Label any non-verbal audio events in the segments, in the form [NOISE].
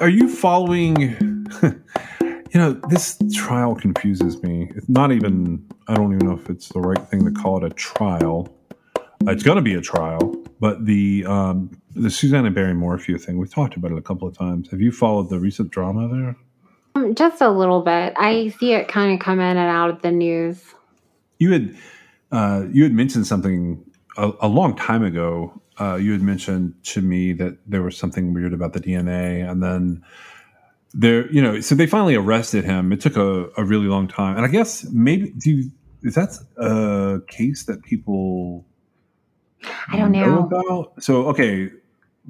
Are you following? [LAUGHS] you know, this trial confuses me. It's not even. I don't even know if it's the right thing to call it a trial. It's going to be a trial, but the um, the Susanna Barry Morphew thing. We've talked about it a couple of times. Have you followed the recent drama there? Um, Just a little bit. I see it kind of come in and out of the news. You had uh, you had mentioned something a, a long time ago. Uh, you had mentioned to me that there was something weird about the DNA, and then there, you know, so they finally arrested him. It took a, a really long time, and I guess maybe do you, is that a case that people I don't know. about? So okay,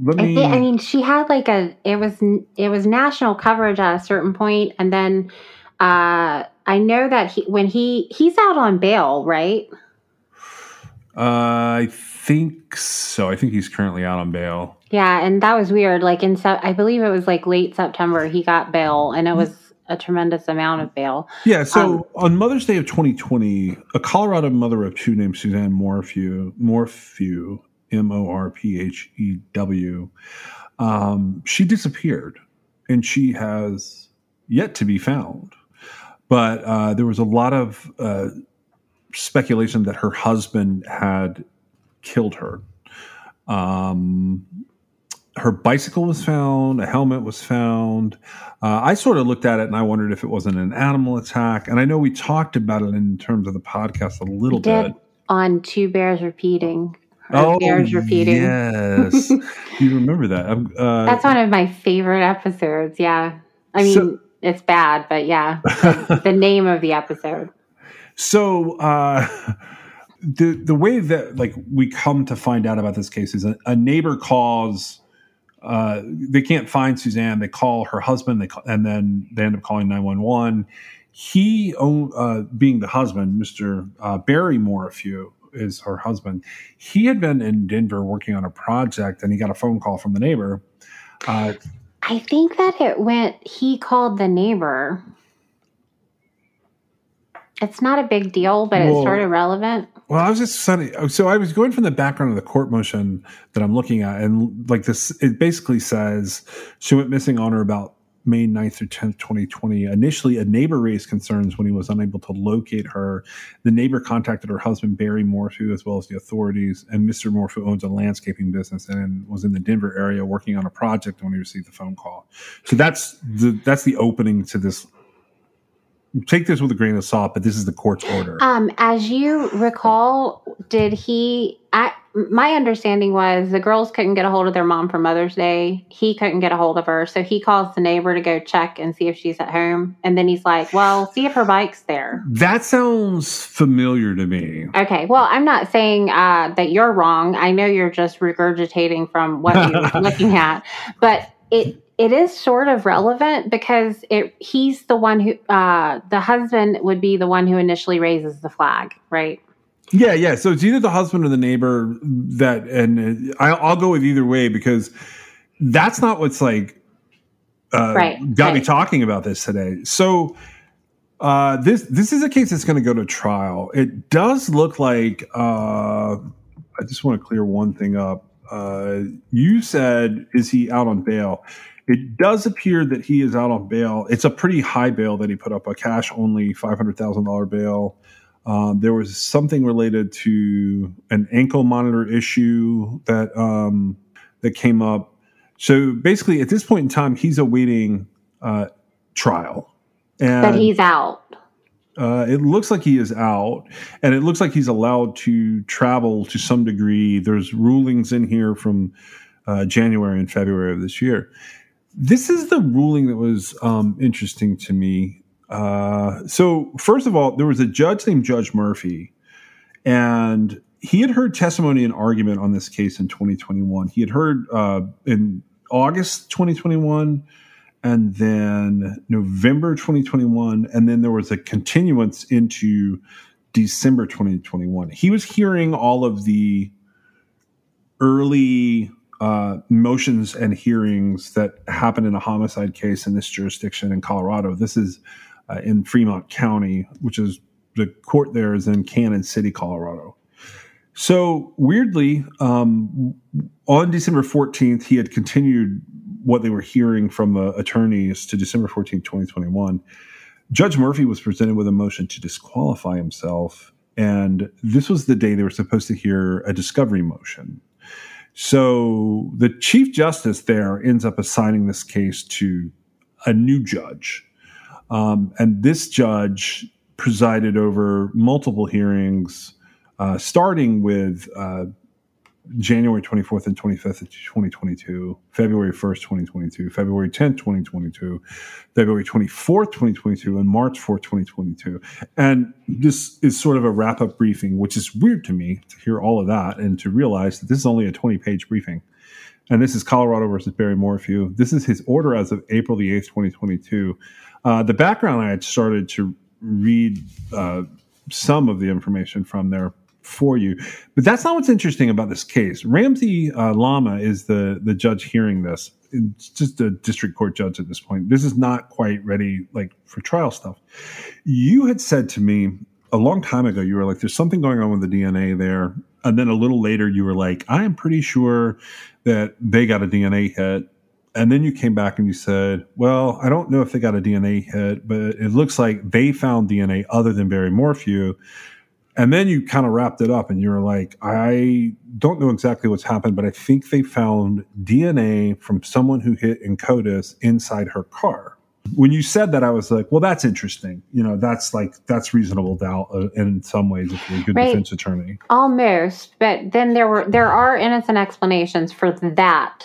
let I, me. I mean, she had like a it was it was national coverage at a certain point, and then uh, I know that he when he he's out on bail, right? uh, I think so. I think he's currently out on bail. Yeah, and that was weird. Like in Sep- I believe it was like late September he got bail, and it was a tremendous amount of bail. Yeah, so Um, on Mother's Day of 2020, a Colorado mother of two named Suzanne Morphew, Morphew, M O R P H E W, um, she disappeared and she has yet to be found. But uh, there was a lot of uh, speculation that her husband had killed her. Um, her bicycle was found, a helmet was found. Uh, I sort of looked at it and I wondered if it wasn't an animal attack. And I know we talked about it in terms of the podcast a little bit. on two bears repeating. Oh, bears repeating. Yes, [LAUGHS] you remember that? Um, uh, That's one of my favorite episodes. Yeah. I mean, So- it's bad, but yeah. The, [LAUGHS] the name of the episode. So uh, the the way that like we come to find out about this case is a, a neighbor calls. Uh, they can't find Suzanne. They call her husband. They call, and then they end up calling nine one one. He, own, uh, being the husband, Mister uh, Barry Morphew is her husband. He had been in Denver working on a project, and he got a phone call from the neighbor. Uh, I think that it went, he called the neighbor. It's not a big deal, but Well- it's sort of relevant. Well, I was just saying. Oh, so I was going from the background of the court motion that I'm looking at, and like this, it basically says she went missing on or about May 9th through 10th, 2020. Initially, a neighbor raised concerns when he was unable to locate her. The neighbor contacted her husband, Barry Morphew, as well as the authorities. And Mr. Morphew owns a landscaping business and was in the Denver area working on a project when he received the phone call. So that's the that's the opening to this. Take this with a grain of salt, but this is the court's order. Um, as you recall, did he? I, my understanding was the girls couldn't get a hold of their mom for Mother's Day. He couldn't get a hold of her, so he calls the neighbor to go check and see if she's at home. And then he's like, "Well, see if her bike's there." That sounds familiar to me. Okay. Well, I'm not saying uh, that you're wrong. I know you're just regurgitating from what you're [LAUGHS] looking at, but it it is sort of relevant because it he's the one who uh, the husband would be the one who initially raises the flag, right? Yeah, yeah. So it's either the husband or the neighbor that, and uh, I, I'll go with either way because that's not what's like uh, Right, got me talking about this today. So uh, this this is a case that's going to go to trial. It does look like. Uh, I just want to clear one thing up. Uh, you said, "Is he out on bail?" It does appear that he is out on bail. It's a pretty high bail that he put up, a cash only five hundred thousand dollar bail. Um, there was something related to an ankle monitor issue that um, that came up. So basically, at this point in time, he's awaiting uh, trial, and But he's out. uh, it looks like he is out, and it looks like he's allowed to travel to some degree. There's rulings in here from uh, January and February of this year. This is the ruling that was um, interesting to me. Uh, so, first of all, there was a judge named Judge Murphy, and he had heard testimony and argument on this case in 2021. He had heard uh, in August 2021 and then November 2021, and then there was a continuance into December 2021. He was hearing all of the early uh, motions and hearings that happen in a homicide case in this jurisdiction in Colorado. This is uh, in Fremont County, which is the court there is in Cañon City, Colorado. So weirdly, um, on December 14th, he had continued what they were hearing from the attorneys to December 14th, 2021. Judge Murphy was presented with a motion to disqualify himself. And this was the day they were supposed to hear a discovery motion. So the Chief Justice there ends up assigning this case to a new judge. Um, and this judge presided over multiple hearings, uh, starting with uh, January 24th and 25th of 2022, February 1st, 2022, February 10th, 2022, February 24th, 2022, and March 4th, 2022. And this is sort of a wrap up briefing, which is weird to me to hear all of that and to realize that this is only a 20 page briefing. And this is Colorado versus Barry Morphew. This is his order as of April the 8th, 2022. Uh, the background I had started to read uh, some of the information from there for you. But that's not what's interesting about this case. Ramsey uh, Lama is the the judge hearing this. It's just a district court judge at this point. This is not quite ready like for trial stuff. You had said to me a long time ago, you were like, "There's something going on with the DNA there," and then a little later, you were like, "I am pretty sure that they got a DNA hit." And then you came back and you said, Well, I don't know if they got a DNA hit, but it looks like they found DNA other than Barry Morphew. And then you kind of wrapped it up and you were like, I don't know exactly what's happened, but I think they found DNA from someone who hit in CODIS inside her car. When you said that, I was like, well, that's interesting. You know, that's like, that's reasonable doubt uh, in some ways if you're a good right. defense attorney. Almost. But then there were, there are innocent explanations for that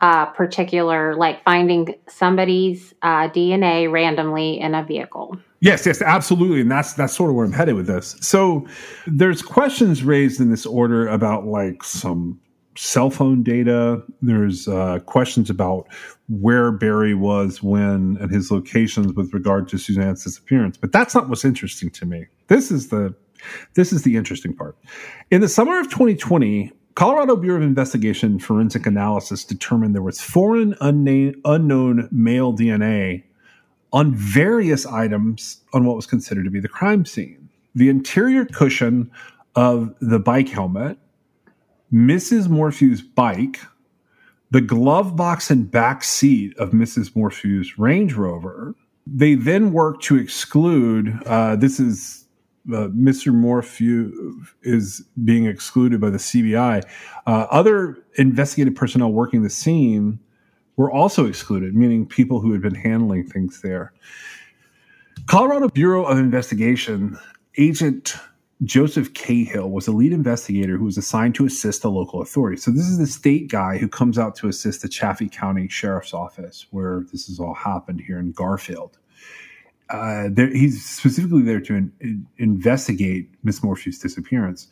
uh, particular, like finding somebody's uh, DNA randomly in a vehicle. Yes, yes, absolutely, and that's that's sort of where I'm headed with this. So, there's questions raised in this order about like some cell phone data. There's uh, questions about where Barry was when and his locations with regard to Suzanne's disappearance. But that's not what's interesting to me. This is the this is the interesting part. In the summer of 2020, Colorado Bureau of Investigation forensic analysis determined there was foreign unknown male DNA on various items on what was considered to be the crime scene. The interior cushion of the bike helmet, Mrs. Morphew's bike, the glove box and back seat of Mrs. Morphew's Range Rover. They then worked to exclude, uh, this is uh, Mr. Morphew is being excluded by the CBI. Uh, other investigative personnel working the scene were also excluded, meaning people who had been handling things there. Colorado Bureau of Investigation agent Joseph Cahill was a lead investigator who was assigned to assist the local authorities. So this is the state guy who comes out to assist the Chaffee County Sheriff's Office, where this has all happened here in Garfield. Uh, he's specifically there to in, investigate Miss Morphew's disappearance.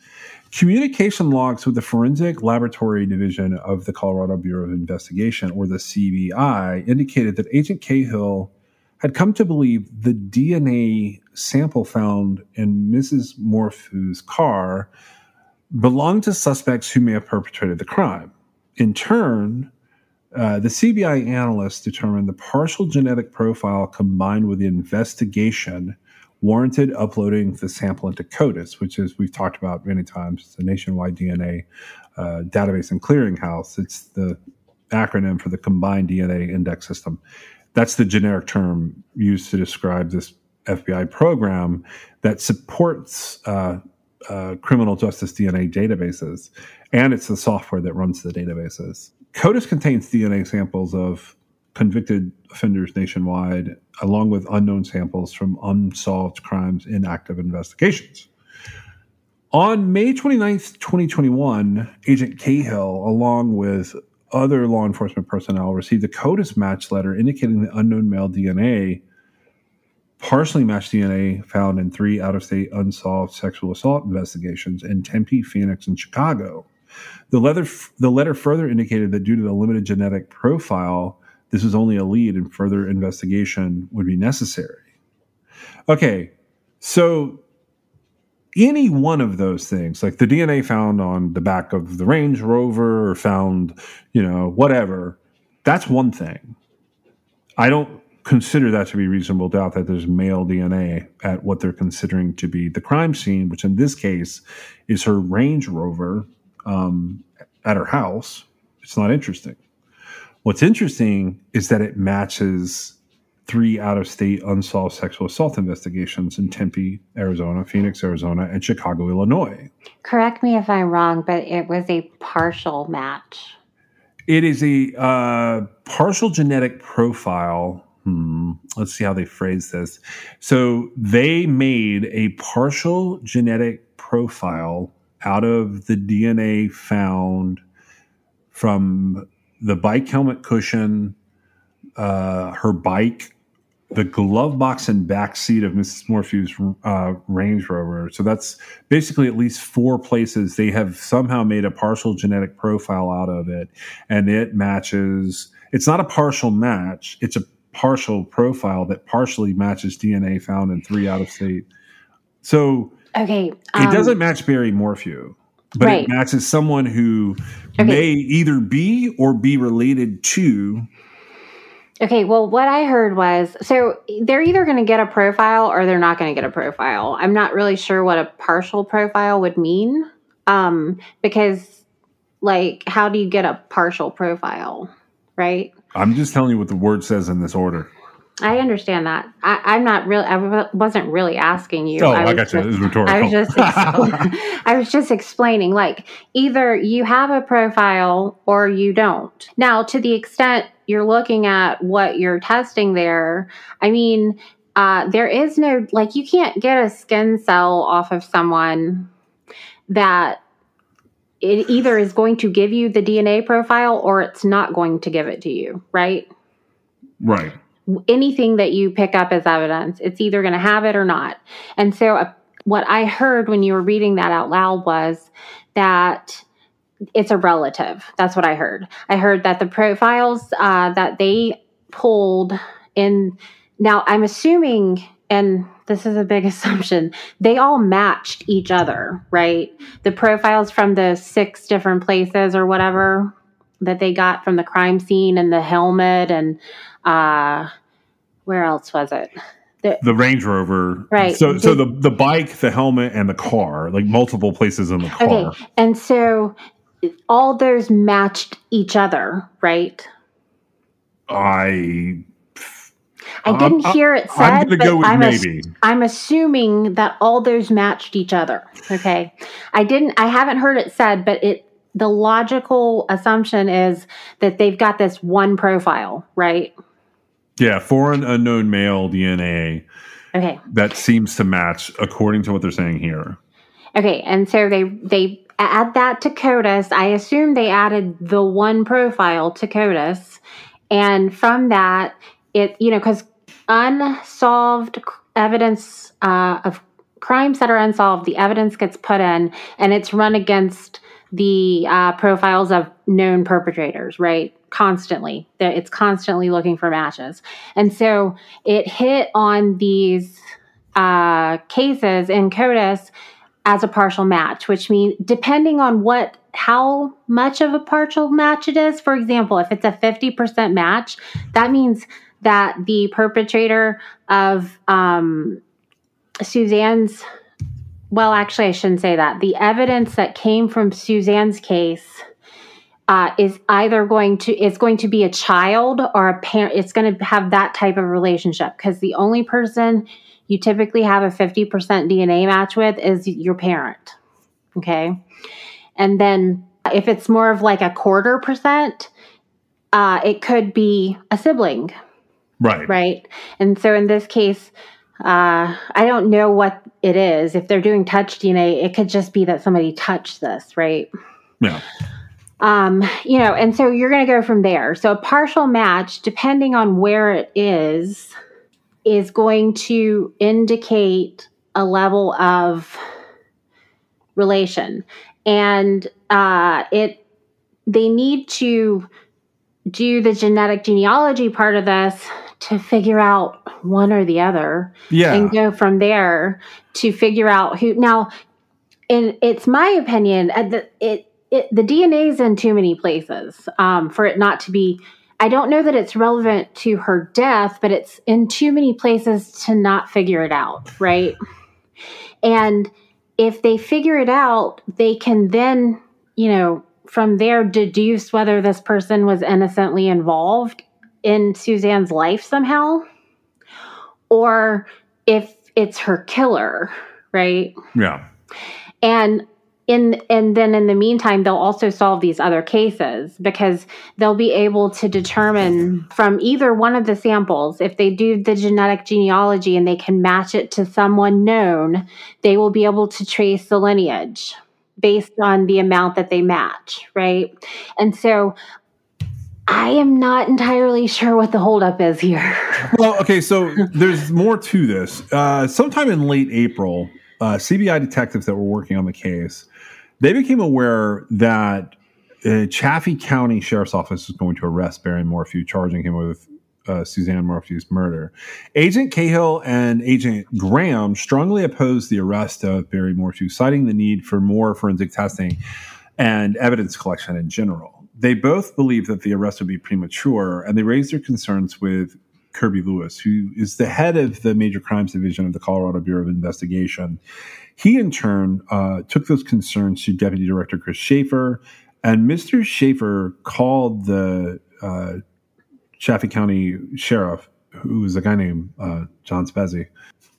Communication logs with the Forensic Laboratory Division of the Colorado Bureau of Investigation, or the CBI, indicated that Agent Cahill had come to believe the DNA sample found in Mrs. Morphew's car belonged to suspects who may have perpetrated the crime. In turn, uh, the CBI analysts determined the partial genetic profile combined with the investigation warranted uploading the sample into CODIS, which is we've talked about many times. It's a nationwide DNA uh, database and clearinghouse. It's the acronym for the Combined DNA Index System. That's the generic term used to describe this FBI program that supports uh, uh, criminal justice DNA databases, and it's the software that runs the databases. CODIS contains DNA samples of convicted offenders nationwide, along with unknown samples from unsolved crimes in active investigations. On May 29th, 2021, Agent Cahill, along with other law enforcement personnel, received a CODIS match letter indicating the unknown male DNA partially matched DNA found in three out of state unsolved sexual assault investigations in Tempe, Phoenix, and Chicago. The letter, the letter further indicated that due to the limited genetic profile, this was only a lead and further investigation would be necessary. Okay, so any one of those things, like the DNA found on the back of the Range Rover or found, you know, whatever, that's one thing. I don't consider that to be reasonable doubt that there's male DNA at what they're considering to be the crime scene, which in this case is her Range Rover um, at her house. It's not interesting. What's interesting is that it matches three out of state unsolved sexual assault investigations in Tempe, Arizona, Phoenix, Arizona, and Chicago, Illinois. Correct me if I'm wrong, but it was a partial match. It is a uh, partial genetic profile. Hmm, let's see how they phrase this. So they made a partial genetic profile out of the DNA found from the bike helmet cushion, uh, her bike, the glove box and back seat of Mrs. Morphew's uh, Range Rover. So that's basically at least four places they have somehow made a partial genetic profile out of it, and it matches. It's not a partial match; it's a partial profile that partially matches DNA found in three out of state. So Okay. it doesn't match Barry Morphew, but Right. it matches someone who Okay. may either be or be related to. Okay, well, what I heard was so they're either going to get a profile or they're not going to get a profile. I'm not really sure what a partial profile would mean um, because, like, how do you get a partial profile, right? I'm just telling you what the word says in this order. I understand that. I, I'm not really. I wasn't really asking you. Oh, I I, was got you. just- This is rhetorical. I was just [LAUGHS] expl- I was just explaining like either you have a profile or you don't. Now, to the extent you're looking at what you're testing there, I mean, uh, there is no like you can't get a skin cell off of someone that it either is going to give you the DNA profile or it's not going to give it to you, right? right. Anything that you pick up as evidence, it's either going to have it or not. And so, uh, what I heard when you were reading that out loud was that it's a relative. That's what I heard. I heard that the profiles uh, that they pulled in. Now, I'm assuming, and this is a big [LAUGHS] assumption, they all matched each other, right? The profiles from the six different places or whatever that they got from the crime scene and the helmet and uh where else was it The Range Rover. Right. So, so the the bike, the helmet, and the car, like multiple places in the car. okay and so all those matched each other right I i didn't I'm- hear it said I'm but go with I'm, ass- I'm assuming that all those matched each other okay i didn't i haven't heard it said but it the logical assumption is that they've got this one profile right Yeah, foreign unknown male DNA okay that seems to match according to what they're saying here. Okay, and so they they add that to CODIS. I assume they added the one profile to CODIS, and from that, it you know because unsolved evidence uh, of crimes that are unsolved, the evidence gets put in, and it's run against the uh, profiles of known perpetrators, right? Constantly, That it's constantly looking for matches, and so it hit on these uh, cases in CODIS as a partial match, which means depending on what how much of a partial match it is. For example, if it's a 50% match, that means that the perpetrator of um, Suzanne's well, actually, I shouldn't say that. The evidence that came from Suzanne's case uh, is either going to it's going to be a child or a parent. It's going to have that type of relationship because the only person you typically have a 50% DNA match with is your parent. Okay. And then if it's more of like a quarter percent, uh, it could be a sibling, Right. right? And so in this case, uh, I don't know what it is. If they're doing touch DNA, it could just be that somebody touched this, right? Yeah. Um, you know, and so you're going to go from there. So a partial match, depending on where it is, is going to indicate a level of relation and uh, it they need to do the genetic genealogy part of this to figure out one or the other yeah. and go from there to figure out who now and it's my opinion uh, that it, it the dna is in too many places um, for it not to be i don't know that it's relevant to her death but it's in too many places to not figure it out right and if they figure it out they can then you know from there deduce whether this person was innocently involved in Suzanne's life somehow, or if it's her killer, right? Yeah. And in and then in the meantime they'll also solve these other cases because they'll be able to determine from either one of the samples if they do the genetic genealogy and they can match it to someone known they will be able to trace the lineage based on the amount that they match right and so I am not entirely sure what the holdup is here. [LAUGHS] well, okay, so there's more to this. Uh, sometime in late April, uh, CBI detectives that were working on the case, they became aware that uh, Chaffee County Sheriff's Office was going to arrest Barry Morphew, charging him with uh, Suzanne Morphew's murder. Agent Cahill and Agent Graham strongly opposed the arrest of Barry Morphew, citing the need for more forensic testing and evidence collection in general they both believe that the arrest would be premature, and they raised their concerns with Kirby Lewis, who is the head of the Major Crimes Division of the Colorado Bureau of Investigation. He, in turn, uh, took those concerns to Deputy Director Chris Schaefer, and Mr. Schaefer called the uh, Chaffee County Sheriff, who was a guy named uh, John Spezze,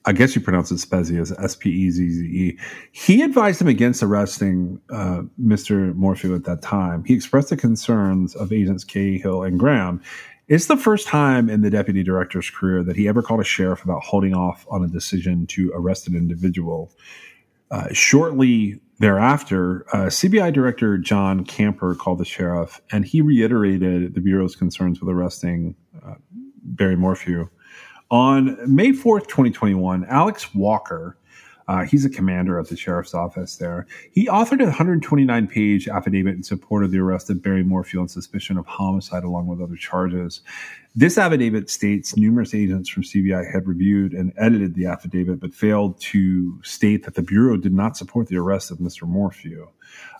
I guess you pronounce it Spezze as S P E Z Z E. He advised him against arresting uh, Mr. Morphew at that time. He expressed the concerns of agents Cahill and Graham. It's the first time in the deputy director's career that he ever called a sheriff about holding off on a decision to arrest an individual. Uh, shortly thereafter, uh, CBI Director John Camper called the sheriff and he reiterated the Bureau's concerns with arresting uh, Barry Morphew. On May 4th, 2021, Alex Walker, uh, he's a commander of the sheriff's office there. He authored a 129 page affidavit in support of the arrest of Barry Morphew on suspicion of homicide, along with other charges. This affidavit states numerous agents from CBI had reviewed and edited the affidavit, but failed to state that the Bureau did not support the arrest of Mr. Morphew.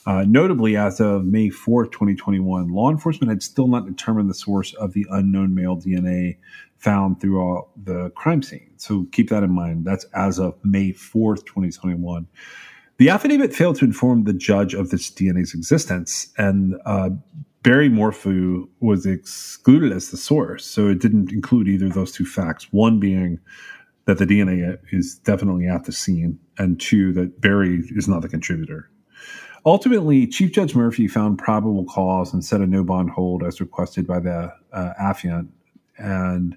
Uh, notably, as of May 4, 2021, law enforcement had still not determined the source of the unknown male DNA found throughout the crime scene. So keep that in mind. That's as of May 4th, 2021. The affidavit failed to inform the judge of this DNA's existence, and uh, Barry Morphew was excluded as the source. So it didn't include either of those two facts. One being that the DNA is definitely at the scene, and two, that Barry is not the contributor. Ultimately, Chief Judge Murphy found probable cause and set a no bond hold as requested by the uh, affiant. And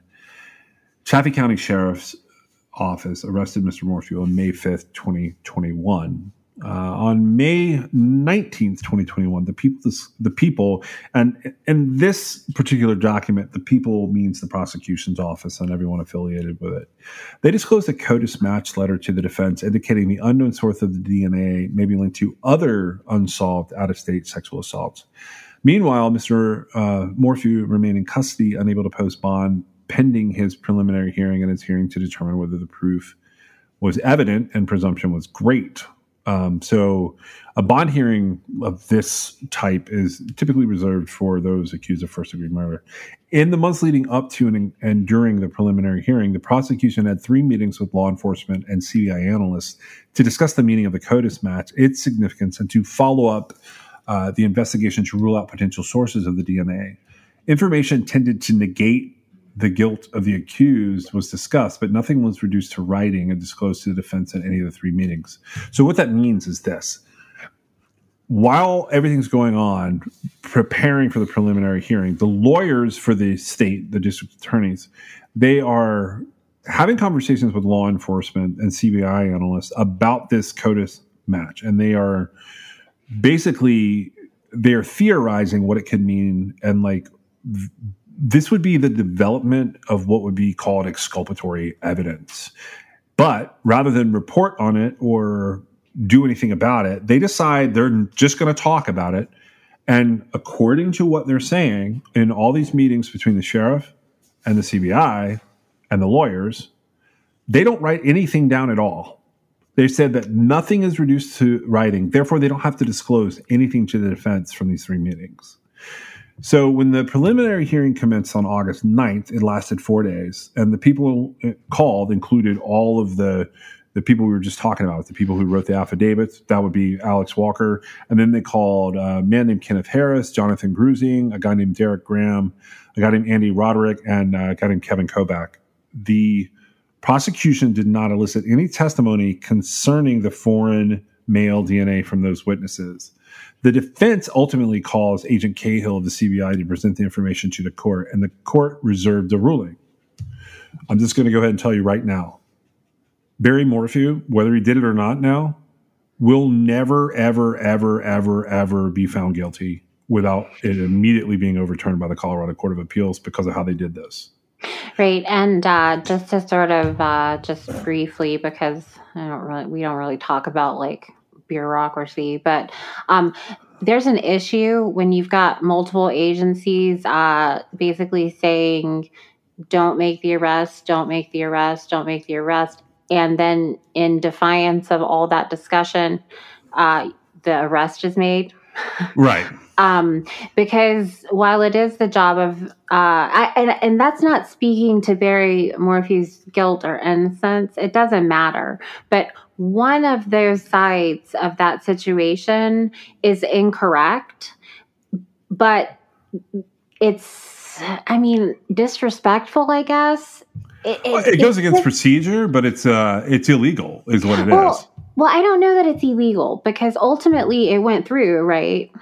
Chaffee County Sheriff's Office arrested Mr. Morphew on May 5th, 2021. Uh, on May 19th, 2021, the people, the people, and in this particular document, the people means the prosecution's office and everyone affiliated with it. They disclosed a CODIS match letter to the defense indicating the unknown source of the DNA may be linked to other unsolved out of state sexual assaults. Meanwhile, Mr. Uh, Morphew remained in custody, unable to post bond pending his preliminary hearing and his hearing to determine whether the proof was evident and presumption was great. Um, so, a bond hearing of this type is typically reserved for those accused of first degree murder. In the months leading up to and, and, during the preliminary hearing, the prosecution had three meetings with law enforcement and CBI analysts to discuss the meaning of the CODIS match, its significance, and to follow up uh, the investigation to rule out potential sources of the DNA. Information tended to negate the guilt of the accused was discussed, but nothing was reduced to writing and disclosed to the defense at any of the three meetings. So, what that means is this while everything's going on, preparing for the preliminary hearing, the lawyers for the state, the district attorneys, they are having conversations with law enforcement and CBI analysts about this CODIS match. And they are basically they're theorizing what it could mean and like this would be the development of what would be called exculpatory evidence. But rather than report on it or do anything about it, they decide they're just going to talk about it. And according to what they're saying in all these meetings between the sheriff and the CBI and the lawyers, they don't write anything down at all. They said that nothing is reduced to writing. Therefore, they don't have to disclose anything to the defense from these three meetings. So when the preliminary hearing commenced on August 9th, it lasted four days, and the people called included all of the the people we were just talking about, the people who wrote the affidavits. That would be Alex Walker, and then they called uh, a man named Kenneth Harris, Jonathan Grusing, a guy named Derek Graham, a guy named Andy Roderick, and uh, a guy named Kevin Koback. The prosecution did not elicit any testimony concerning the foreign male DNA from those witnesses. The defense ultimately calls Agent Cahill of the CBI to present the information to the court, and the court reserved a ruling. I'm just going to go ahead and tell you right now Barry Morphew, whether he did it or not now, will never, ever, ever, ever, ever be found guilty without it immediately being overturned by the Colorado Court of Appeals because of how they did this. Right, and uh, just to sort of uh, just briefly, because I don't really, we don't really talk about like bureaucracy, but um, there's an issue when you've got multiple agencies uh, basically saying, don't make the arrest, don't make the arrest, don't make the arrest. And then, in defiance of all that discussion, uh, the arrest is made. Right. [LAUGHS] um, because while it is the job of, uh, I, and, and that's not speaking to Barry Morphew's guilt or innocence, it doesn't matter. But one of those sides of that situation is incorrect, but it's, I mean, disrespectful, I guess. It, it, it goes against procedure, but it's uh, it's illegal, is what it well, is. Well, I don't know that it's illegal because ultimately it went through, right?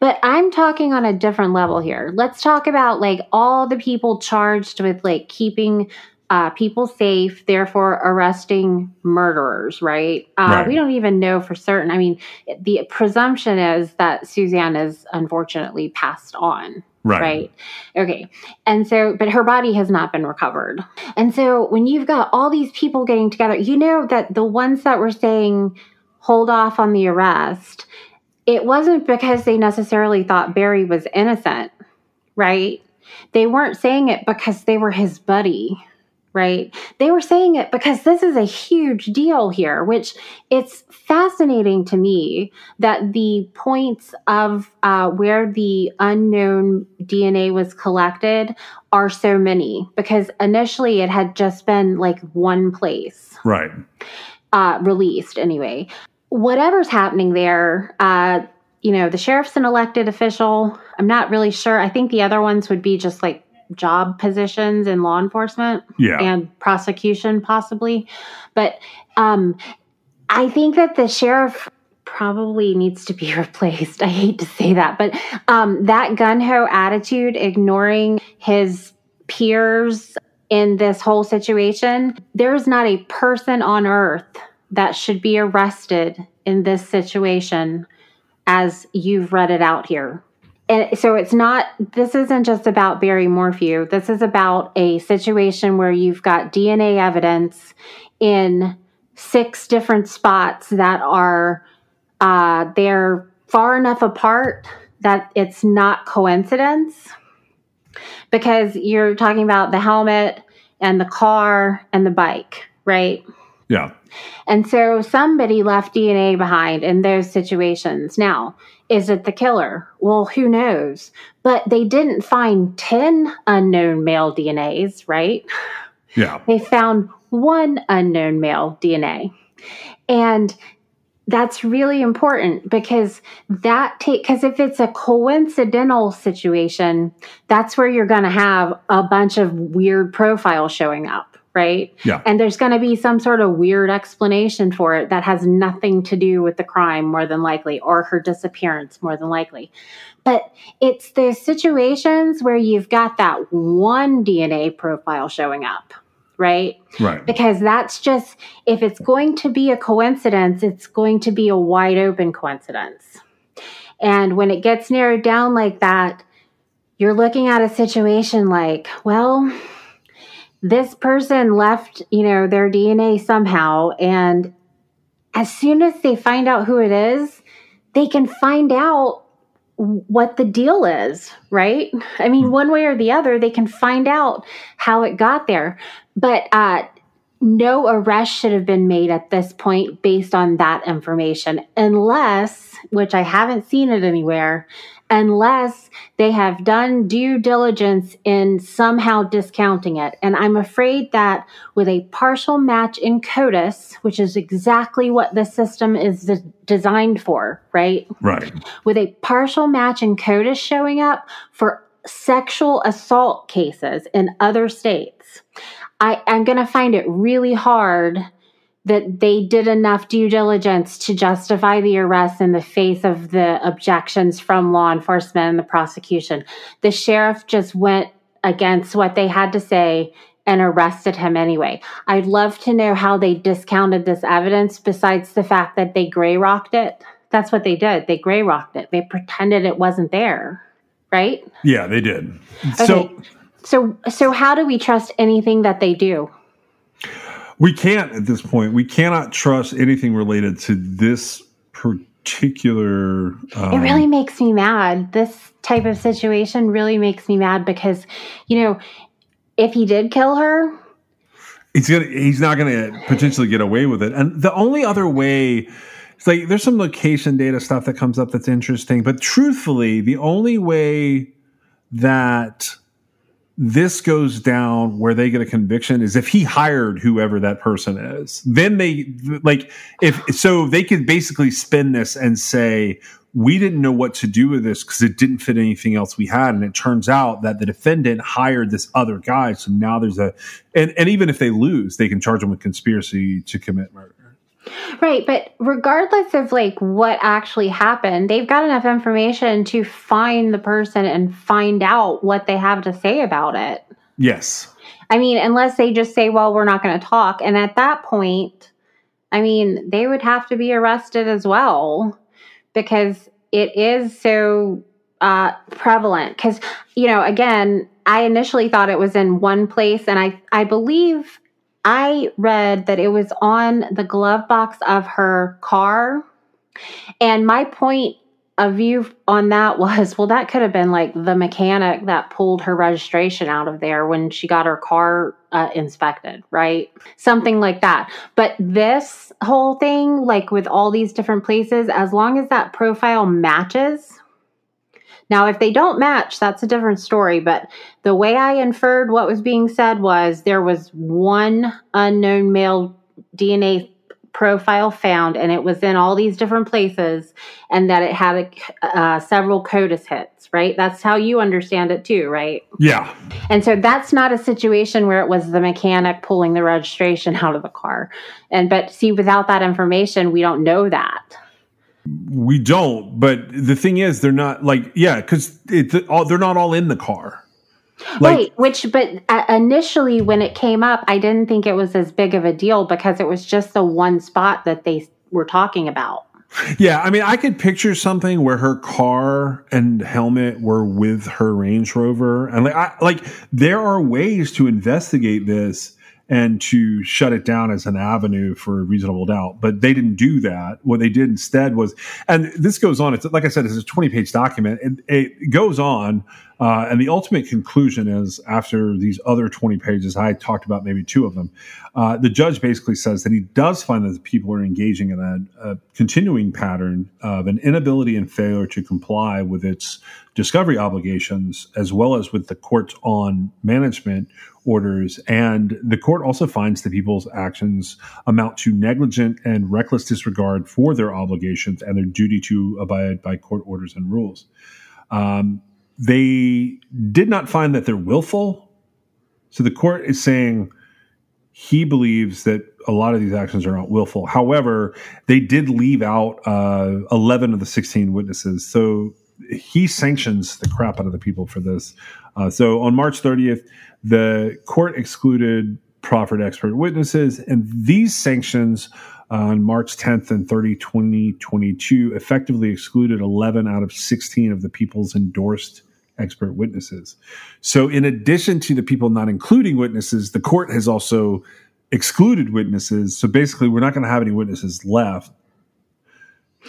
But I'm talking on a different level here. Let's talk about like all the people charged with like keeping uh, people safe, therefore arresting murderers, right? Uh, right? We don't even know for certain. I mean, the presumption is that Suzanne is unfortunately passed on. Right. right. Okay. And so, but her body has not been recovered. And so, when you've got all these people getting together, you know that the ones that were saying, hold off on the arrest, it wasn't because they necessarily thought Barry was innocent, right? They weren't saying it because they were his buddy right? They were saying it because this is a huge deal here, which it's fascinating to me that the points of uh, where the unknown DNA was collected are so many because initially it had just been like one place. Right. Uh, released anyway. Whatever's happening there, uh, you know, the sheriff's an elected official. I'm not really sure. I think the other ones would be just like job positions in law enforcement yeah. and prosecution possibly. But um, i think that the sheriff probably needs to be [LAUGHS] replaced. I hate to say that but um, that gun-ho attitude ignoring his peers in this whole situation there's not a person on earth that should be arrested in this situation as you've read it out here and so it's not this isn't just about Barry Morphew. This is about a situation where you've got DNA evidence in six different spots that are uh, they're far enough apart that it's not coincidence because you're talking about the helmet and the car and the bike, right? Yeah. And so somebody left DNA behind in those situations. Now, is it the killer? Well, who knows? But they didn't find 10 unknown male DNAs, right? Yeah. They found one unknown male DNA. And that's really important because that take because if it's a coincidental situation, that's where you're going to have a bunch of weird profiles showing up right? Yeah. And there's going to be some sort of weird explanation for it that has nothing to do with the crime, more than likely, or her disappearance, more than likely. But it's the situations where you've got that one DNA profile showing up, right? Right. Because that's just, if it's going to be a coincidence, it's going to be a wide open coincidence. And when it gets narrowed down like that, you're looking at a situation like, well, this person left, you know, their DNA somehow. And as soon as they find out who it is, they can find out what the deal is, right? I mean, hmm. one way or the other, they can find out how it got there. But uh, no arrest should have been made at this point based on that information, unless, which I haven't seen it anywhere, unless they have done due diligence in somehow discounting it. And I'm afraid that with a partial match in CODIS, which is exactly what the system is designed for, right? Right. With a partial match in CODIS showing up for sexual assault cases in other states, I, I'm going to find it really hard that they did enough due diligence to justify the arrest in the face of the objections from law enforcement and the prosecution. The sheriff just went against what they had to say and arrested him anyway. I'd love to know how they discounted this evidence besides the fact that they gray rocked it. That's what they did. They gray rocked it. They pretended it wasn't there. Right? Yeah, they did. Okay. So so so how do we trust anything that they do? We can't at this point. We cannot trust anything related to this particular. Um, it really makes me mad. This type of situation really makes me mad because, you know, if he did kill her, he's gonna he's not gonna potentially get away with it. And the only other way. It's like there's some location data stuff that comes up that's interesting, but truthfully, the only way that this goes down where they get a conviction is if he hired whoever that person is. Then they like if so they could basically spin this and say we didn't know what to do with this because it didn't fit anything else we had. And it turns out that the defendant hired this other guy. So now there's a and, and even if they lose they can charge them with conspiracy to commit murder Right, but regardless of like what actually happened, they've got enough information to find the person and find out what they have to say about it. Yes. I mean, unless they just say, "Well, we're not going to talk." And at that point, I mean, they would have to be arrested as well because it is so uh, prevalent because you know again i initially thought it was in one place and i i believe I read that it was on the glove box of her car. And my point of view on that was well, that could have been like the mechanic that pulled her registration out of there when she got her car uh, inspected, right? Something like that. But this whole thing, like with all these different places, as long as that profile matches, now, if they don't match, that's a different story. But the way I inferred what was being said was there was one unknown male DNA profile found, and it was in all these different places, and that it had a, uh, several CODIS hits, right? That's how you understand it too, right? Yeah. And so that's not a situation where it was the mechanic pulling the registration out of the car. And but see, without that information, we don't know that. We don't, but the thing is, they're not like yeah, because all they're not all in the car. Like, right, which but uh, initially when it came up, I didn't think it was as big of a deal because it was just the one spot that they were talking about. Yeah, I mean, I could picture something where her car and helmet were with her Range Rover, and like, I, like there are ways to investigate this and to shut it down as an avenue for reasonable doubt. But they didn't do that. What they did instead was, and this goes on. It's like I said, it's a 20 page document. It, it goes on. Uh, and the ultimate conclusion is after these other 20 pages, I talked about maybe two of them. Uh, the judge basically says that he does find that the people are engaging in a, a continuing pattern of an inability and failure to comply with its discovery obligations, as well as with the court's on management orders. And the court also finds that people's actions amount to negligent and reckless disregard for their obligations and their duty to abide by court orders and rules. Um, they did not find that they're willful. So the court is saying he believes that a lot of these actions are not willful. However, they did leave out uh, 11 of the 16 witnesses. So he sanctions the crap out of the people for this. Uh, so on March 30th, the court excluded proffered expert witnesses, and these sanctions on March 10th and 30, 2022, effectively excluded 11 out of 16 of the people's endorsed expert witnesses. So, in addition to the people not including witnesses, the court has also excluded witnesses. So, basically, we're not going to have any witnesses left.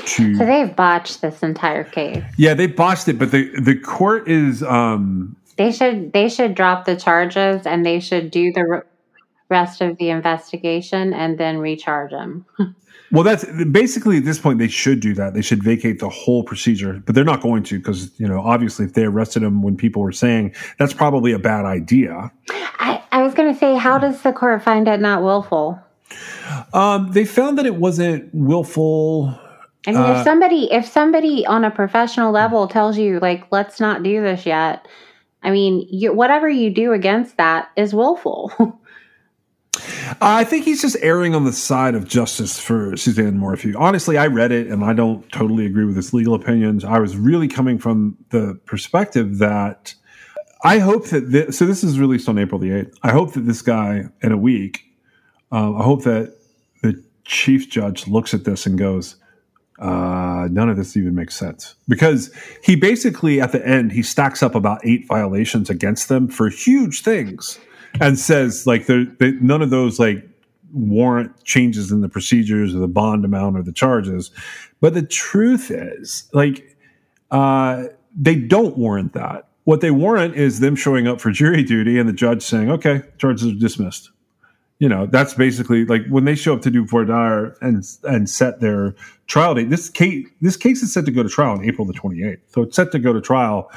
To, so they've botched this entire case. Yeah, they botched it, but the the court is. um They should they should drop the charges and they should do the rest of the investigation and then recharge him. [LAUGHS] Well, that's basically at this point they should do that. They should vacate the whole procedure, but they're not going to because you know obviously if they arrested him when people were saying that's probably a bad idea. I, I was going to say, how does the court find it not willful? Um, they found that it wasn't willful. I mean, uh, if somebody if somebody on a professional level tells you like, let's not do this yet, I mean, you, whatever you do against that is willful. [LAUGHS] I think he's just erring on the side of justice for Suzanne Morphew. Honestly, I read it and I don't totally agree with his legal opinions. I was really coming from the perspective that I hope that this, so this is released on April the 8th. I hope that this guy in a week, uh, I hope that the chief judge looks at this and goes, uh, none of this even makes sense because he basically at the end he stacks up about eight violations against them for huge things and says like they, none of those like warrant changes in the procedures or the bond amount or the charges. But the truth is, like, uh, they don't warrant that. What they warrant is them showing up for jury duty and the judge saying, "Okay, charges are dismissed." You know, that's basically like when they show up to do voir dire and and set their trial date. This case, this case is set to go to trial on April the twenty eighth, so it's set to go to trial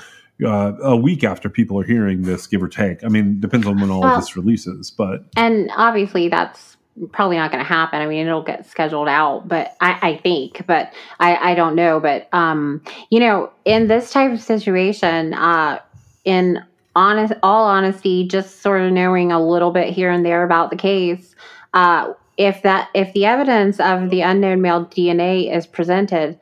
uh, a week after people are hearing this, give or take. I mean, depends on when all well, of this releases, but and obviously that's probably not going to happen. I mean, it'll get scheduled out, but I, I think, but I, I don't know. But um, you know, in this type of situation, uh, in honest, all honesty, just sort of knowing a little bit here and there about the case, uh, if that if the evidence of the unknown male DNA is presented,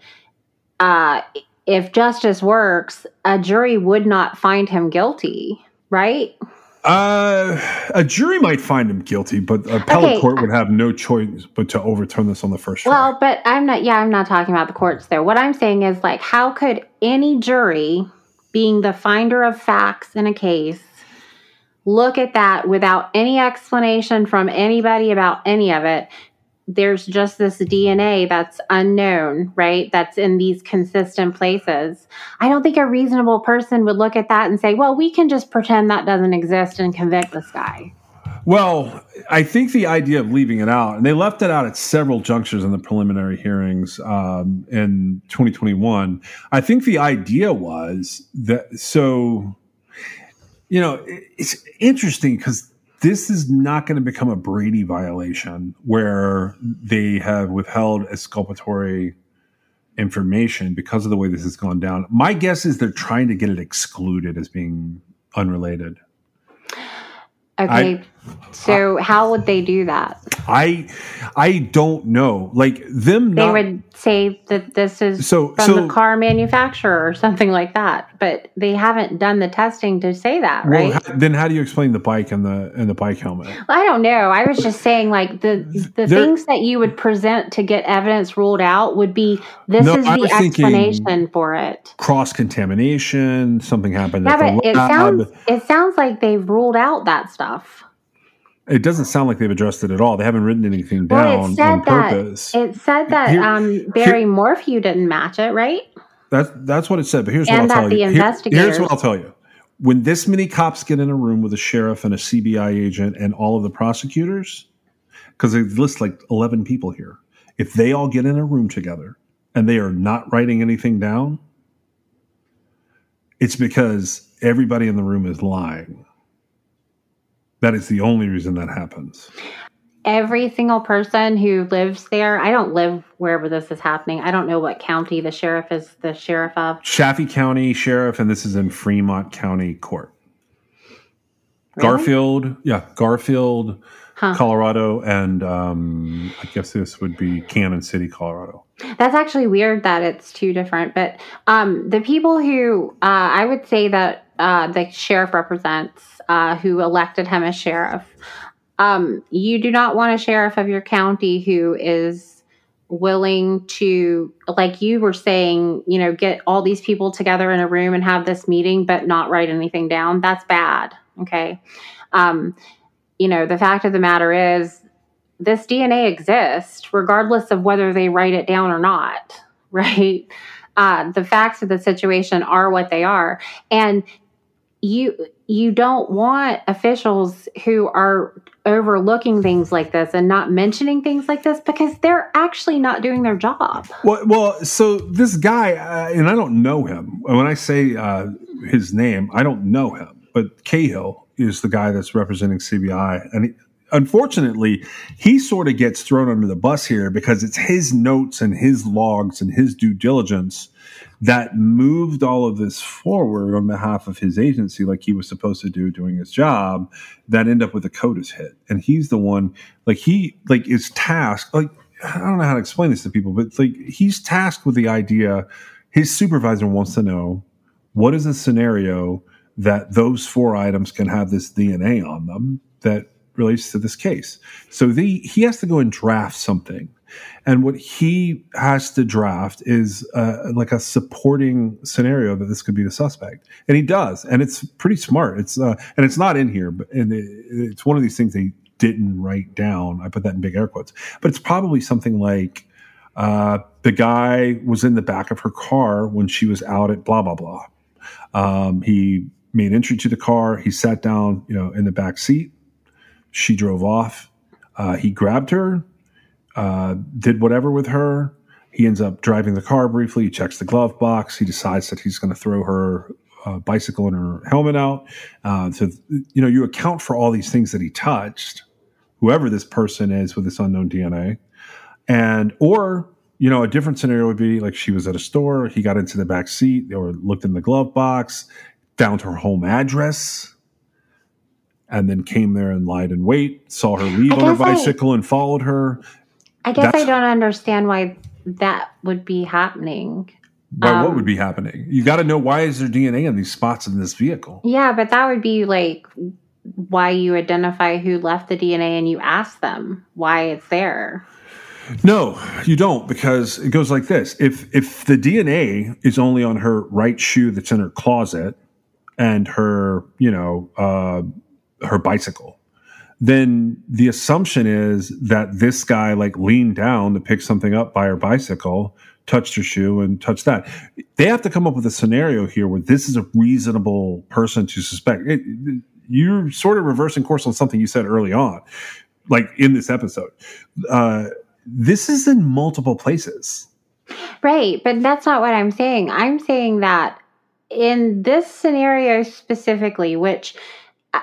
uh, if justice works, a jury would not find him guilty, right? Uh, a jury might find him guilty, but appellate okay. court would have no choice but to overturn this on the first trial. Well, but I'm not. Yeah, I'm not talking about the courts there. What I'm saying is, like, how could any jury, being the finder of facts in a case, look at that without any explanation from anybody about any of it, there's just this DNA that's unknown, right? That's in these consistent places. I don't think a reasonable person would look at that and say, well, we can just pretend that doesn't exist and convict this guy. Well, I think the idea of leaving it out, and they left it out at several junctures in the preliminary hearings um, in 2021. I think the idea was that so, you know, it's interesting because this is not going to become a Brady violation where they have withheld exculpatory information because of the way this has gone down. My guess is they're trying to get it excluded as being unrelated. Okay. I, so how would they do that? I I don't know. Like them They would say that this is so, from so, the car manufacturer or something like that, but they haven't done the testing to say that, right? Well, then how do you explain the bike and the and the bike helmet? Well, I don't know. I was just saying like the the things that you would present to get evidence ruled out would be this no, is the explanation for it. Cross contamination, something happened. Yeah, but it sounds it sounds like they've ruled out that stuff. It doesn't sound like they've addressed it at all. They haven't written anything down well, it said on purpose. It said that here, um, Barry here, Morphew didn't match it, right? That's that's what it said. But here's and what I'll tell you. Here, here's what I'll tell you. When this many cops get in a room with a sheriff and a CBI agent and all of the prosecutors, because they list like 11 people here, if they all get in a room together and they are not writing anything down, it's because everybody in the room is lying that is the only reason that happens. Every single person who lives there, I don't live wherever this is happening. I don't know what county the sheriff is the sheriff of. Chaffee County Sheriff, and this is in Fremont County Court. Really? Garfield, yeah, Garfield, huh. Colorado, and um, I guess this would be Cañon City, Colorado. That's actually weird that it's two different. But um, the people who uh, I would say that uh, the sheriff represents uh, who elected him as sheriff. Um, you do not want a sheriff of your county who is willing to, like you were saying, you know, get all these people together in a room and have this meeting, but not write anything down. That's bad. Okay. Um, you know, the fact of the matter is, this DNA exists regardless of whether they write it down or not, [LAUGHS] right? Uh, the facts of the situation are what they are. And you you don't want officials who are overlooking things like this and not mentioning things like this because they're actually not doing their job. Well, well so this guy, uh, and I don't know him. When I say uh, his name, I don't know him, but Cahill is the guy that's representing CBI, and he, unfortunately, he sort of gets thrown under the bus here because it's his notes and his logs and his due diligence that moved all of this forward on behalf of his agency, like he was supposed to do doing his job, that end up with a CODIS hit. And he's the one, like he like is tasked, like I don't know how to explain this to people, but like he's tasked with the idea. His supervisor wants to know what is the scenario that those four items can have this DNA on them that relates to this case. So the, he has to go and draft something and what he has to draft is uh, like a supporting scenario that this could be the suspect, and he does, and it's pretty smart. It's uh, and it's not in here, but and it, it's one of these things they didn't write down. I put that in big air quotes, but it's probably something like uh, the guy was in the back of her car when she was out at blah blah blah. Um, he made entry to the car. He sat down, you know, in the back seat. She drove off. Uh, he grabbed her uh, did whatever with her. He ends up driving the car briefly. He checks the glove box. He decides that he's going to throw her uh, bicycle and her helmet out. Uh, so, you know, you account for all these things that he touched, whoever this person is with this unknown DNA. And, or, you know, a different scenario would be like she was at a store, he got into the back seat or looked in the glove box, down to her home address, and then came there and lied in wait, saw her leave on her bicycle I, and followed her. I guess That's, I don't understand why that would be happening. Why, um, what would be happening? You got to know why is there DNA in these spots in this vehicle? Yeah, but that would be like why you identify who left the DNA and you ask them why it's there. No, you don't because it goes like this. If if the DNA is only on her right shoe that's in her closet and her, you know, uh, her bicycle, then the assumption is that this guy like leaned down to pick something up by her bicycle, touched her shoe, and touched that. They have to come up with a scenario here where this is a reasonable person to suspect. It, you're sort of reversing course on something you said early on, like in this episode. Uh, this is in multiple places. Right, but that's not what I'm saying. I'm saying that in this scenario specifically, which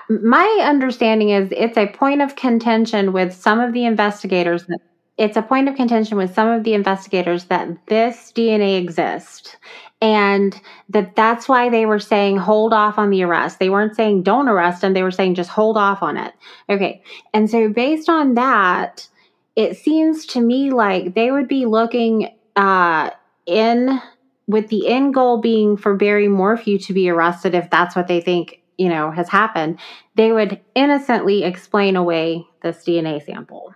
my understanding is it's a point of contention with some of the investigators that it's a point of contention with some of the investigators that this DNA exists and that that's why they were saying hold off on the arrest. They weren't saying don't arrest him, they were saying just hold off on it. Okay. And so based on that, it seems to me like they would be looking uh in with the end goal being for Barry Morphew to be arrested if that's what they think you know has happened they would innocently explain away this dna sample.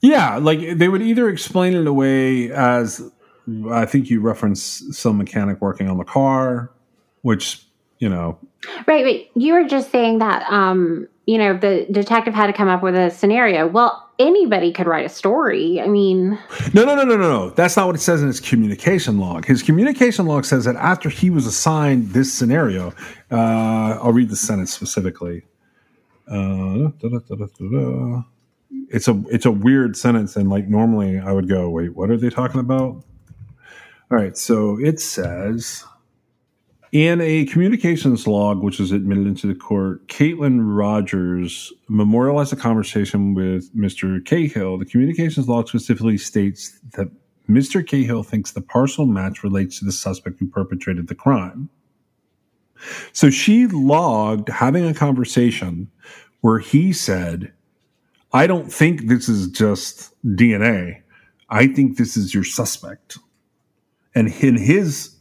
Yeah like they would either explain it away as i think you referenced some mechanic working on the car which you know right right you were just saying that um you know the detective had to come up with a scenario well anybody could write a story. I mean, no, no, no, no, no, no. That's not what it says in his communication log. His communication log says that after he was assigned this scenario, uh, I'll read the sentence specifically. Uh, da, da, da, it's a it's a weird sentence, and like normally I would go, wait, what are they talking about? All right, so it says. In a communications log, which was admitted into the court, Caitlin Rogers memorialized a conversation with Mr. Cahill. The communications log specifically states that Mr. Cahill thinks the partial match relates to the suspect who perpetrated the crime. So she logged having a conversation where he said, I don't think this is just DNA. I think this is your suspect. And in his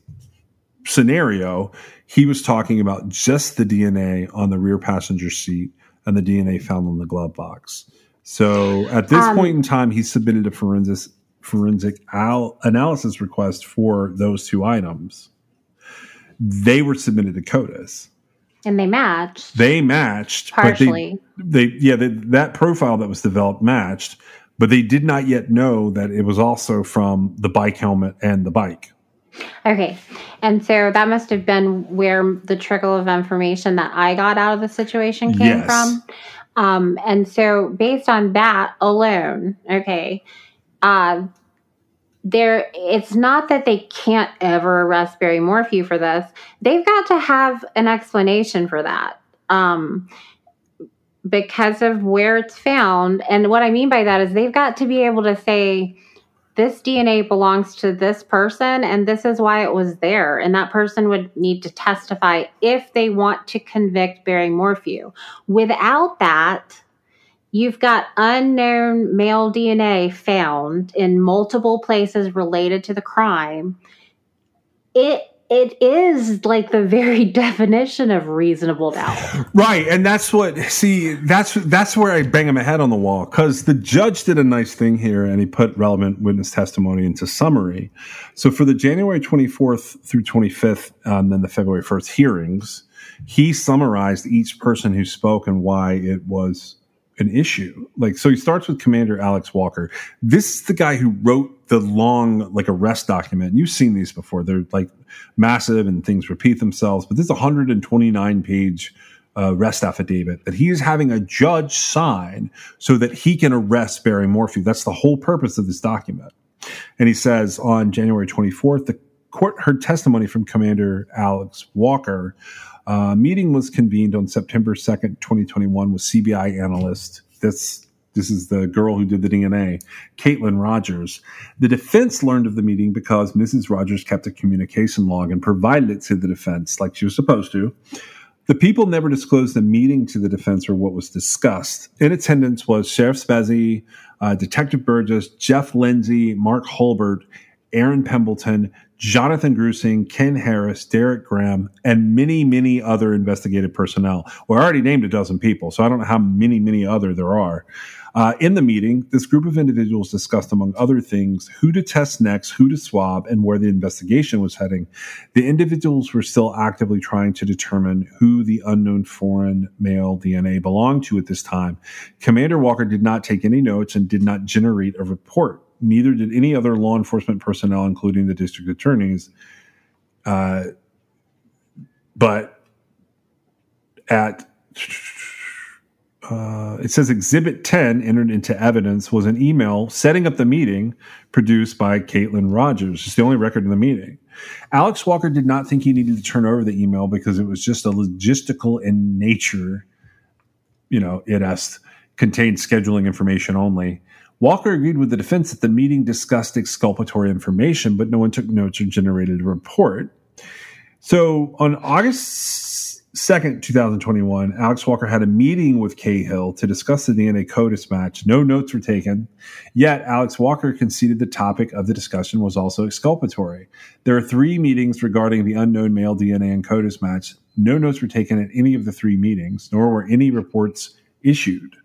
scenario, he was talking about just the DNA on the rear passenger seat and the DNA found on the glove box. So at this um, point in time, he submitted a forensic forensic al- analysis request for those two items. They were submitted to CODIS. And they matched. They matched partially. They, they, yeah, they, that profile that was developed matched, but they did not yet know that it was also from the bike helmet and the bike. Okay. And so that must have been where the trickle of information that I got out of the situation came yes. from. Um, and so based on that alone, okay, uh, there it's not that they can't ever arrest Barry Morphew for this. They've got to have an explanation for that. Um, because of where it's found. And what I mean by that is they've got to be able to say, this DNA belongs to this person and this is why it was there. And that person would need to testify if they want to convict Barry Morphew. Without that, you've got unknown male DNA found in multiple places related to the crime. It it is like the very [LAUGHS] definition of reasonable doubt. Right, and that's what see that's that's where I bang my head on the wall because the judge did a nice thing here and he put relevant witness testimony into summary. So for the January twenty fourth through twenty fifth, and um, then the February first hearings, he summarized each person who spoke and why it was an issue. Like, so he starts with Commander Alex Walker. This is the guy who wrote the long, like, arrest document. You've seen these before. They're like massive and things repeat themselves, but this is a 129 page uh, arrest affidavit that he is having a judge sign so that he can arrest Barry Morphew. That's the whole purpose of this document. And he says on January 24th, the court heard testimony from Commander Alex Walker uh, meeting was convened on September 2nd, 2021 with CBI analyst. This, this is the girl who did the DNA, Caitlin Rogers. The defense learned of the meeting because Mrs. Rogers kept a communication log and provided it to the defense like she was supposed to. The people never disclosed the meeting to the defense or what was discussed. In attendance was Sheriff Spezze, uh, Detective Burgess, Jeff Lindsay, Mark Hulbert, Aaron Pembleton, Jonathan Grusing, Ken Harris, Derek Graham, and many, many other investigative personnel. I already named a dozen people, so I don't know how many, many other there are. Uh, in the meeting, this group of individuals discussed, among other things, who to test next, who to swab, and where the investigation was heading. The individuals were still actively trying to determine who the unknown foreign male DNA belonged to at this time. Commander Walker did not take any notes and did not generate a report neither did any other law enforcement personnel, including the district attorneys. Uh, but at uh, it says Exhibit 10 entered into evidence was an email setting up the meeting produced by Caitlin Rogers. It's the only record in the meeting. Alex Walker did not think he needed to turn over the email because it was just a logistical in nature. You know, it asked contained scheduling information only. Walker agreed with the defense that the meeting discussed exculpatory information, but no one took notes or generated a report. So on August 2nd, 2021, Alex Walker had a meeting with Cahill to discuss the DNA CODIS match. No notes were taken. Yet, Alex Walker conceded the topic of the discussion was also exculpatory. There are three meetings regarding the unknown male DNA and CODIS match. No notes were taken at any of the three meetings, nor were any reports issued.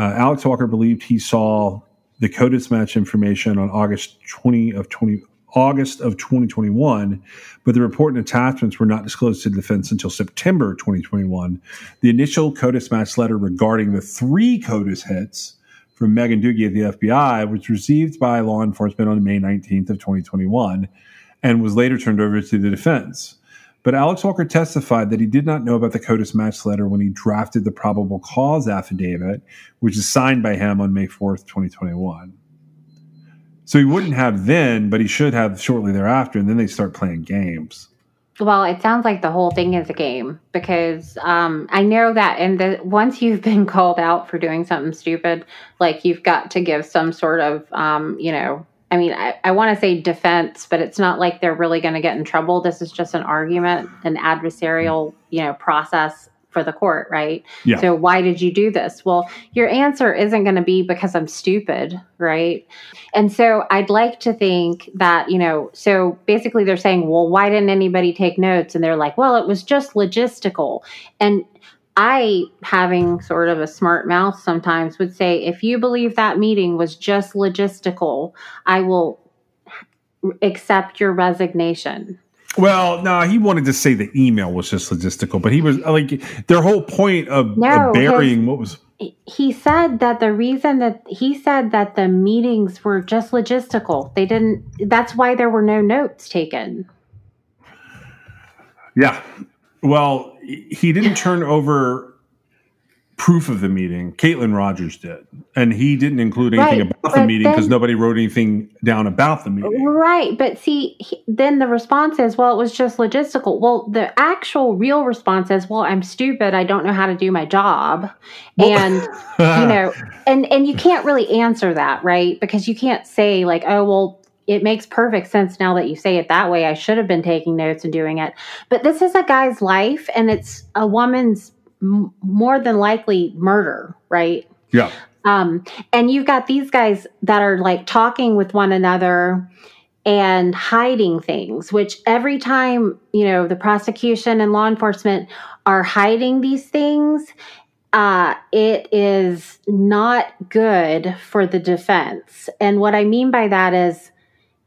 Uh, Alex Walker believed he saw the CODIS match information on August 20 of 20 August of 2021, but the report and attachments were not disclosed to the defense until September 2021. The initial CODIS match letter regarding the three CODIS hits from Megan Doogie at the FBI was received by law enforcement on May 19th of 2021 and was later turned over to the defense. But Alex Walker testified that he did not know about the CODIS match letter when he drafted the probable cause affidavit, which is signed by him on May 4th, 2021. So he wouldn't have then, but he should have shortly thereafter, and then they start playing games. Well, it sounds like the whole thing is a game because um, I know that, and the once you've been [LAUGHS] called out for doing something stupid, like you've got to give some sort of, um, you know, I mean, I, I want to say defense, but it's not like they're really going to get in trouble. This is just an argument, an adversarial, you know, process for the court, right? Yeah. So why did you do this? Well, your answer isn't going to be because I'm stupid, right? And so I'd like to think that, you know, so basically they're saying, well, why didn't anybody take notes? And they're like, well, it was just logistical. And I, having sort of a smart mouth sometimes, would say, if you believe that meeting was just logistical, I will accept your resignation. Well, no, he wanted to say the email was just logistical, but he was like their whole point of, no, of burying his, what was. He said that the reason that he said that the meetings were just logistical. They didn't. That's why there were no notes taken. Yeah. Well, he didn't turn over proof of the meeting. Caitlin Rogers did, and he didn't include anything right, about the meeting because nobody wrote anything down about the meeting. Right, but see, he, then the response is, "Well, it was just logistical." Well, the actual real response is, "Well, I'm stupid. I don't know how to do my job," well, and you [LAUGHS] know, and and you can't really answer that, right? Because you can't say like, "Oh, well." It makes perfect sense now that you say it that way. I should have been taking notes and doing it. But this is a guy's life and it's a woman's m- more than likely murder, right? Yeah. Um, and you've got these guys that are like talking with one another and hiding things, which every time, you know, the prosecution and law enforcement are hiding these things, uh, it is not good for the defense. And what I mean by that is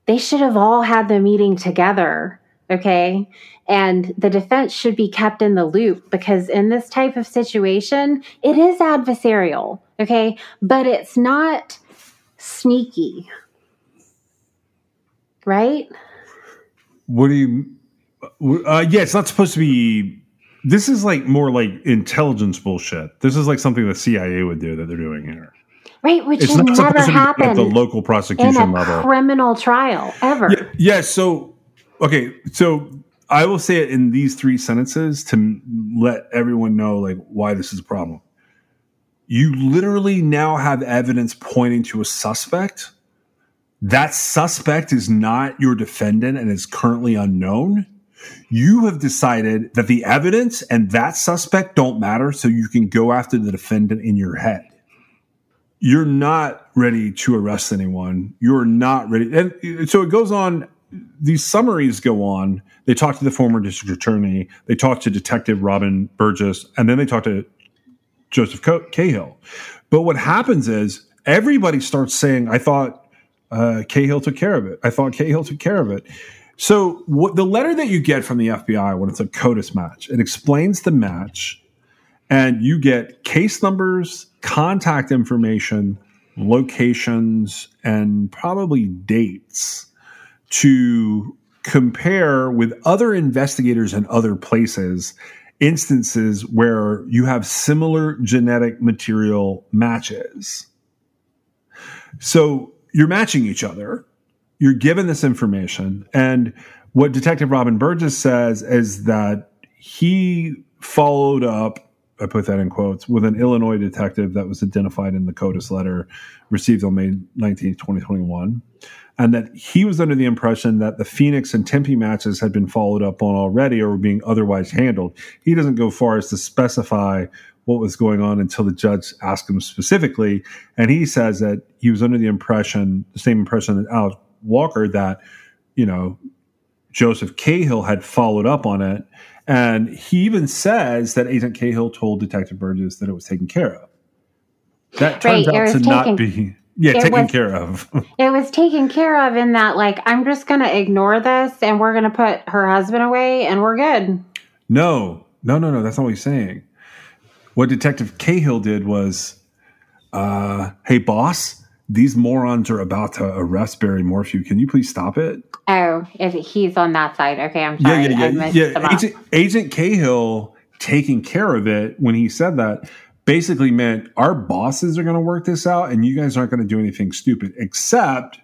they should have all had the meeting together. Okay. And the defense should be kept in the loop because in this type of situation, it is adversarial, okay? But it's not sneaky, right? What do you, uh, yeah, it's not supposed to be. This is like more like intelligence bullshit. This is like something the CIA would do that they're doing here. Right, which it's has never happened at the local prosecution in a level. Criminal trial ever. Yeah, yeah, so okay, so I will say it in these three sentences to let everyone know like why this is a problem. You literally now have evidence pointing to a suspect. That suspect is not your defendant and is currently unknown. You have decided that the evidence and that suspect don't matter, so you can go after the defendant in your head. You're not ready to arrest anyone. You're not ready. And so it goes on these summaries go on. They talk to the former district attorney, they talk to Detective Robin Burgess, and then they talk to Joseph Cahill. But what happens is everybody starts saying, I thought uh, Cahill took care of it. I thought Cahill took care of it. So what the letter that you get from the FBI when it's a CODIS match, it explains the match, and you get case numbers, contact information, locations, and probably dates to compare with other investigators in other places instances where you have similar genetic material matches. So you're matching each other, you're given this information, and what Detective Robin Burgess says is that he followed up, I put that in quotes, with an Illinois detective that was identified in the CODIS letter received on May 19, 2021 and that he was under the impression that the Phoenix and Tempe matches had been followed up on already or were being otherwise handled. He doesn't go far as to specify what was going on until the judge asked him specifically. And he says that he was under the impression, the same impression that Alex Walker, that, you know, Joseph Cahill had followed up on it. And he even says that Agent Cahill told Detective Burgess that it was taken care of. That turns right, out to taken, not be yeah, taken was, care of. [LAUGHS] it was taken care of in that, like, I'm just going to ignore this and we're going to put her husband away and we're good. No, no, no, no. That's not what he's saying. What Detective Cahill did was, uh, hey, boss, these morons are about to arrest Barry Morphew. Can you please stop it? Oh, if he's on that side. Okay, I'm sorry. Yeah, yeah, yeah. yeah. Agent, Agent Cahill taking care of it when he said that basically meant our bosses are going to work this out and you guys aren't going to do anything stupid, except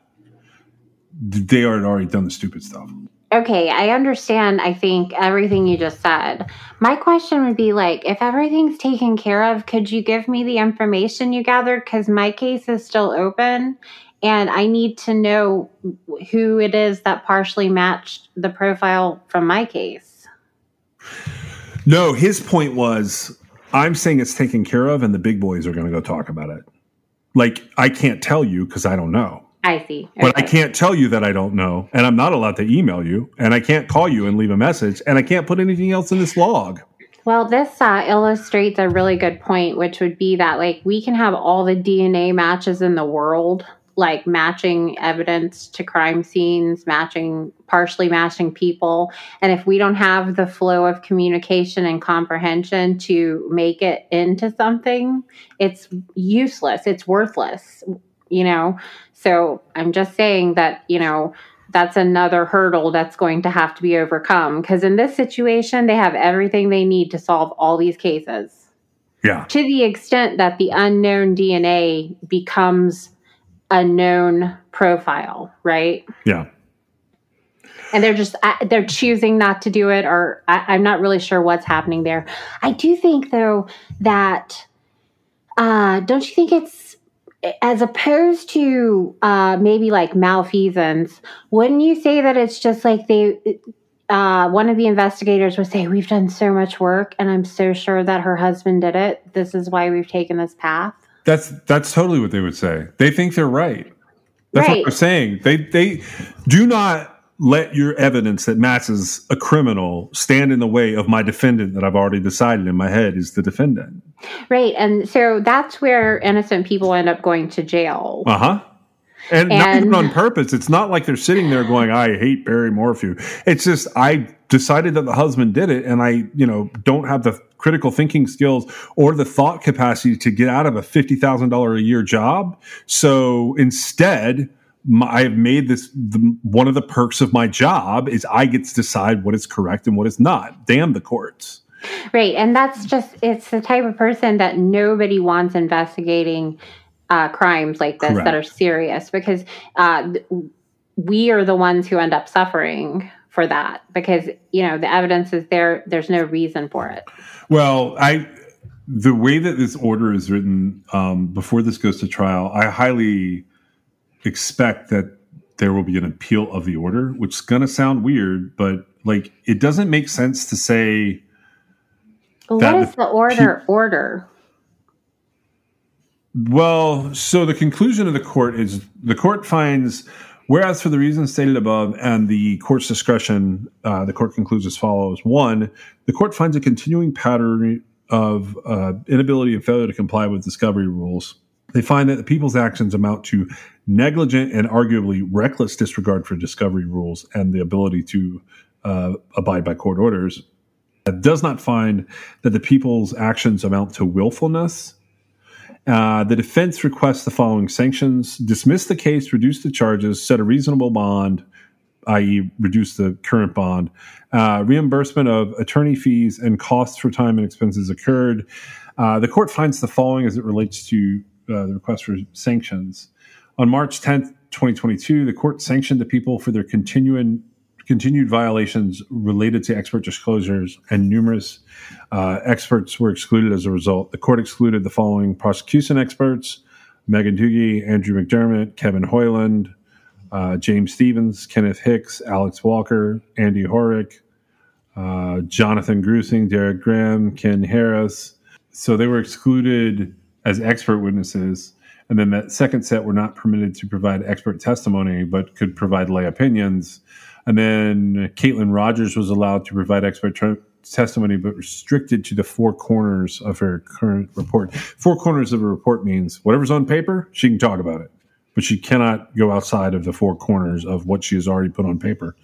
they had already done the stupid stuff. Okay, I understand, I think, everything you just said. My question would be like, if everything's taken care of, could you give me the information you gathered? Because my case is still open and I need to know who it is that partially matched the profile from my case. No, his point was I'm saying it's taken care of, and the big boys are going to go talk about it. Like I can't tell you because I don't know. I see. Okay. But I can't tell you that I don't know, and I'm not allowed to email you, and I can't call you and leave a message, and I can't put anything else in this log. Well, this uh, illustrates a really good point, which would be that like we can have all the DNA matches in the world, like matching evidence to crime scenes, matching partially matching people, and if we don't have the flow of communication and comprehension to make it into something, it's useless. It's worthless. You know. So I'm just saying that you know that's another hurdle that's going to have to be overcome because in this situation they have everything they need to solve all these cases. Yeah. To the extent that the unknown dna becomes a known profile right? Yeah. And they're just they're choosing not to do it or I, am not really sure what's happening there. I do think though that uh, don't you think it's as opposed to uh, maybe like malfeasance, wouldn't you say that it's just like they, uh, one of the investigators would say, We've done so much work and I'm so sure that her husband did it. This is why we've taken this path. That's that's totally what they would say. They think they're right. That's right. what they're saying. They they do not let your evidence that matches a criminal stand in the way of my defendant that I've already decided in my head is the defendant. Right. And so that's where innocent people end up going to jail. Uh huh. And, and, not even on purpose. It's not like they're sitting there going, I hate Barry Morphew. It's just, I decided that the husband did it and I, you know, don't have the critical thinking skills or the thought capacity to get out of a $50,000 a year job. So instead, my, I've made this the, one of the perks of my job is I get to decide what is correct and what is not. Damn the courts. Right. And that's just, it's the type of person that nobody wants investigating uh, crimes like this Correct. that are serious because uh, we are the ones who end up suffering for that because, you know, the evidence is there. There's no reason for it. Well, I, the way that this order is written um, before this goes to trial, I highly expect that there will be an appeal of the order, which is going to sound weird, but like it doesn't make sense to say. What is the order? Pe- order. Well, so the conclusion of the court is the court finds, whereas for the reasons stated above and the court's discretion, uh, the court concludes as follows: one, the court finds a continuing pattern of uh, inability and failure to comply with discovery rules they find that the people's actions amount to negligent and arguably reckless disregard for discovery rules and the ability to uh, abide by court orders. It does not find that the people's actions amount to willfulness. Uh, the defense requests the following sanctions dismiss the case, reduce the charges, set a reasonable bond, i.e., reduce the current bond, uh, reimbursement of attorney fees and costs for time and expenses occurred. Uh, the court finds the following as it relates to uh, the request for sanctions. On March 10th, 2022, the court sanctioned the people for their continuing continued violations related to expert disclosures, and numerous uh, experts were excluded as a result. The court excluded the following prosecution experts Megan Doogie, Andrew McDermott, Kevin Hoyland, uh, James Stevens, Kenneth Hicks, Alex Walker, Andy Horick, uh, Jonathan Grusing, Derek Graham, Ken Harris. So they were excluded as expert witnesses. And then that second set were not permitted to provide expert testimony, but could provide lay opinions. And then Caitlin Rogers was allowed to provide expert testimony, but restricted to the four corners of her current report. Four corners of a report means whatever's on paper, she can talk about it, but she cannot go outside of the four corners of what she has already put on paper.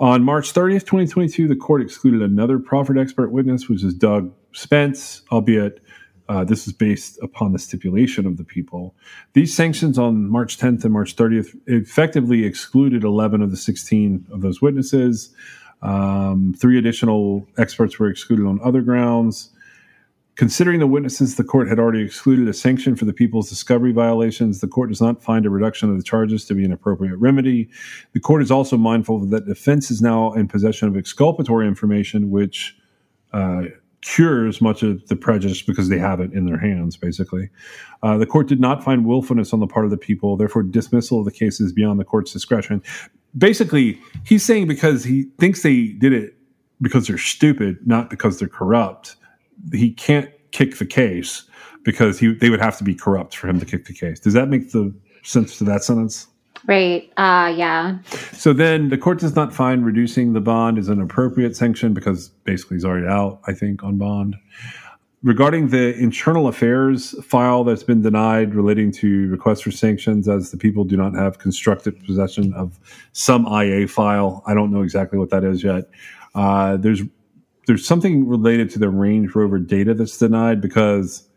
On March 30th, 2022, the court excluded another proffered expert witness, which is Doug Spence, albeit uh, this is based upon the stipulation of the people. These sanctions on March 10th and March 30th effectively excluded 11 of the 16 of those witnesses. Um, three additional experts were excluded on other grounds. Considering the witnesses the court had already excluded a sanction for the people's discovery violations, the court does not find a reduction of the charges to be an appropriate remedy. The court is also mindful that defense is now in possession of exculpatory information, which uh, cures much of the prejudice because they have it in their hands, basically. Uh, the court did not find willfulness on the part of the people, therefore, dismissal of the case is beyond the court's discretion. Basically, he's saying because he thinks they did it because they're stupid, not because they're corrupt, he can't kick the case because he, they would have to be corrupt for him to kick the case. Does that make the sense to that sentence? Right. Uh, yeah. So then the court does not find reducing the bond is an appropriate sanction because basically he's already out, I think, on bond. Regarding the internal affairs file that's been denied relating to requests for sanctions, as the people do not have constructive possession of some IA file, I don't know exactly what that is yet. Uh, there's there's something related to the Range Rover data that's denied because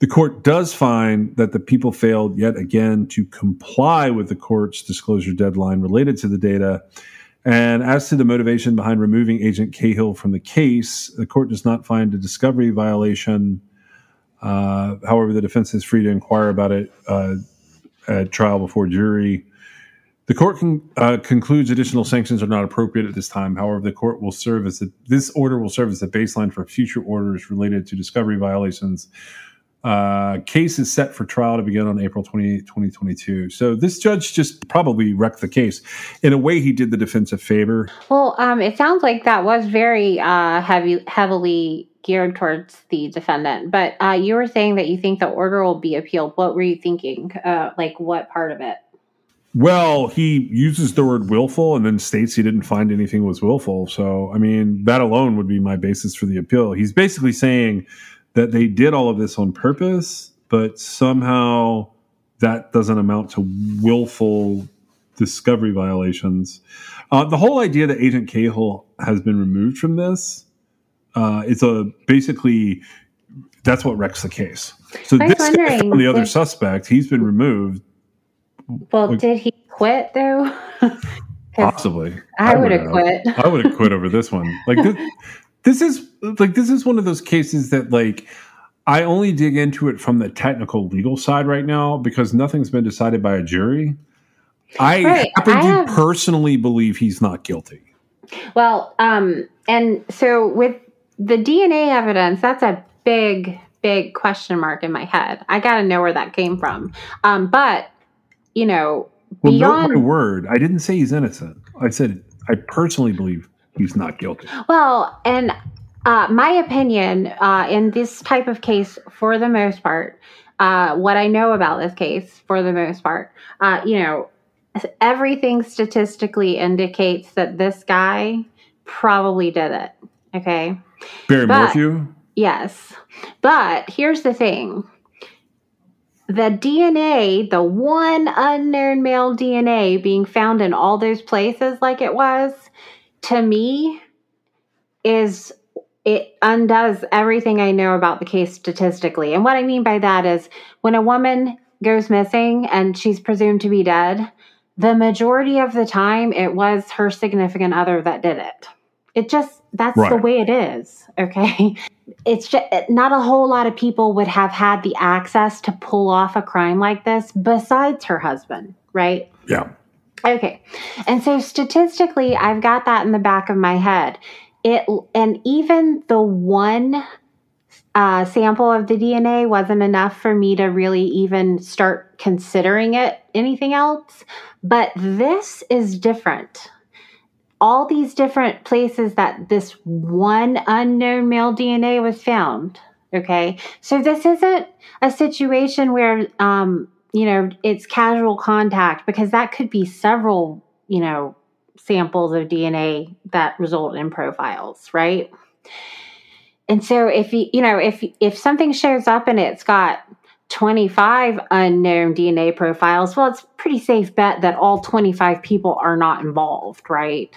the court does find that the people failed yet again to comply with the court's disclosure deadline related to the data. And as to the motivation behind removing Agent Cahill from the case, the court does not find a discovery violation. Uh, however, the defense is free to inquire about it uh, at trial before jury. The court con- uh, concludes additional sanctions are not appropriate at this time. However, the court will serve as a, this order will serve as a baseline for future orders related to discovery violations. Uh, case is set for trial to begin on April 28, 2022. So this judge just probably wrecked the case. In a way, he did the defense a favor. Well, um, it sounds like that was very uh, heavy, heavily geared towards the defendant. But uh, you were saying that you think the order will be appealed. What were you thinking? Uh, like what part of it? Well, he uses the word willful and then states he didn't find anything was willful. So, I mean, that alone would be my basis for the appeal. He's basically saying that they did all of this on purpose, but somehow that doesn't amount to willful discovery violations. Uh, the whole idea that Agent Cahill has been removed from this uh, is a basically that's what wrecks the case. So this guy from the other suspect, he's been removed well, like, did he quit though? [LAUGHS] possibly. I, I would have quit. I would have quit over this one. Like this, [LAUGHS] this is like this is one of those cases that like I only dig into it from the technical legal side right now because nothing's been decided by a jury. I right. happen I to have, personally believe he's not guilty. Well, um, and so with the DNA evidence, that's a big, big question mark in my head. I got to know where that came from. Um, but you know, well, beyond my word, I didn't say he's innocent. I said I personally believe he's not guilty. Well, and uh, my opinion uh, in this type of case, for the most part, uh, what I know about this case, for the most part, uh, you know, everything statistically indicates that this guy probably did it. Okay. Barry but, Morphew? Yes. But here's the thing the DNA, the one unknown male DNA being found in all those places like it was, to me, is it undoes everything I know about the case statistically. And what I mean by that is when a woman goes missing and she's presumed to be dead, the majority of the time it was her significant other that did it. It just, that's right. the way it is. Okay. [LAUGHS] it's just not a whole lot of people would have had the access to pull off a crime like this besides her husband, right? Yeah. Okay. And so statistically, I've got that in the back of my head. It and even the one uh, sample of the DNA wasn't enough for me to really even start considering it anything else. But this is different all these different places that this one unknown male DNA was found. Okay. So this isn't a situation where, um, you know, it's casual contact because that could be several, you know, samples of DNA that result in profiles, right? And so if you, you know, if if something shows up and it's got 25 unknown DNA profiles, well, it's pretty safe bet that all 25 people are not involved, right?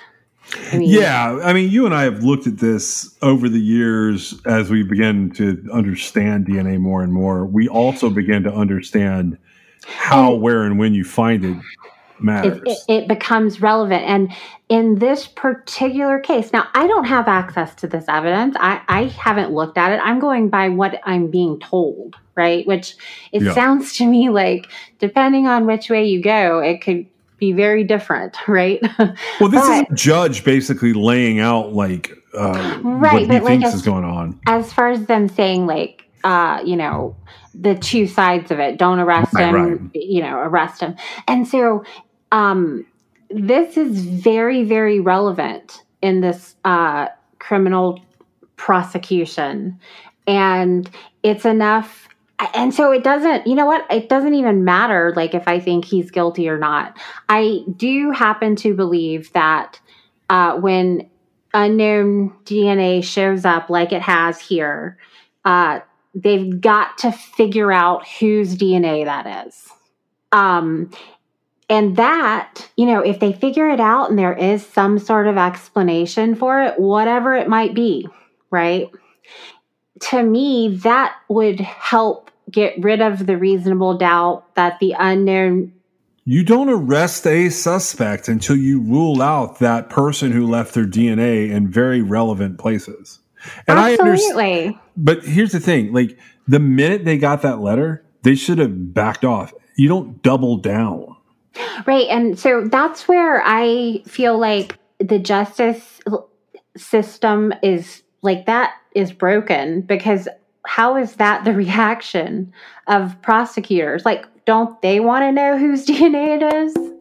I mean, yeah, I mean, you and I have looked at this over the years as we begin to understand DNA more and more. We also begin to understand how, where, and when you find it matters. It, it, it, becomes relevant. And in this particular case, now I don't have access to this evidence. I, I haven't looked at it. I'm going by what I'm being told, right? Which it yeah. sounds to me like, depending on which way you go, it could be very different, [LAUGHS] right? Well, this but, is a judge basically laying out like uh, right, what he thinks like as, is going on. As far as them saying like, uh, you know, the two sides of it, don't arrest right, him, right. you know, arrest him, and so um, this is very, very relevant in this uh, criminal prosecution, and it's enough and so it doesn't you know what? It doesn't even matter like if i think he's guilty or not. I do happen to believe that uh, when unknown dna shows up like it has here uh, they've got to figure out whose dna that is um, and that you know if they figure it out and there is some sort of explanation for it whatever it might be right to me that would help get rid of the reasonable doubt that the unknown you don't arrest a suspect until you rule out that person who left their DNA in very relevant places. And Absolutely. I understand. But here's the thing like, the minute they got that letter, they should have backed off. You don't double down. Right. And so that's where I feel like the justice system is like that is broken because how is that the [LAUGHS] reaction of prosecutors? Like, don't they want to know whose [LAUGHS] DNA it is?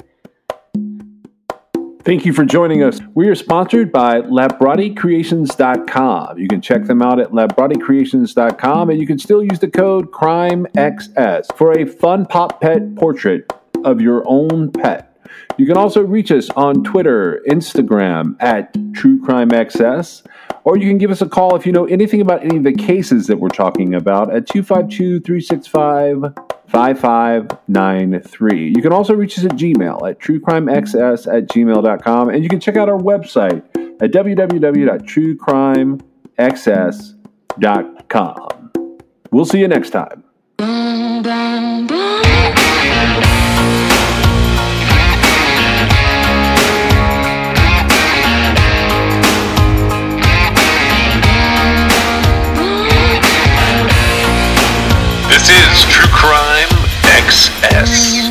Thank you for joining us. We are sponsored by LabrottieCreations.com. You can check them out at LabrottieCreations.com and you can still use the code CRIMEXS for a fun pop pet portrait of your own pet. You can also reach us on Twitter, Instagram at TrueCrimeXS or you can give us a call if you know anything about any of the cases that we're talking about at 252 365 5593. You can also reach us at Gmail at truecrimexs at gmail.com, and you can check out our website at www.truecrimexs.com. We'll see you next time. Is True Crime XS.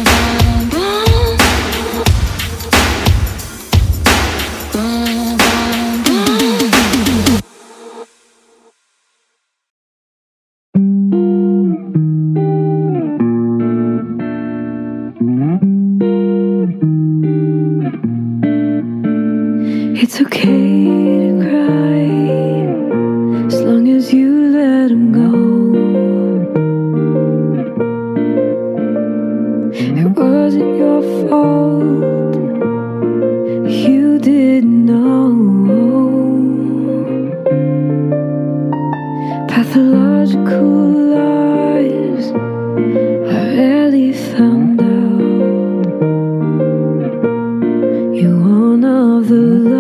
You're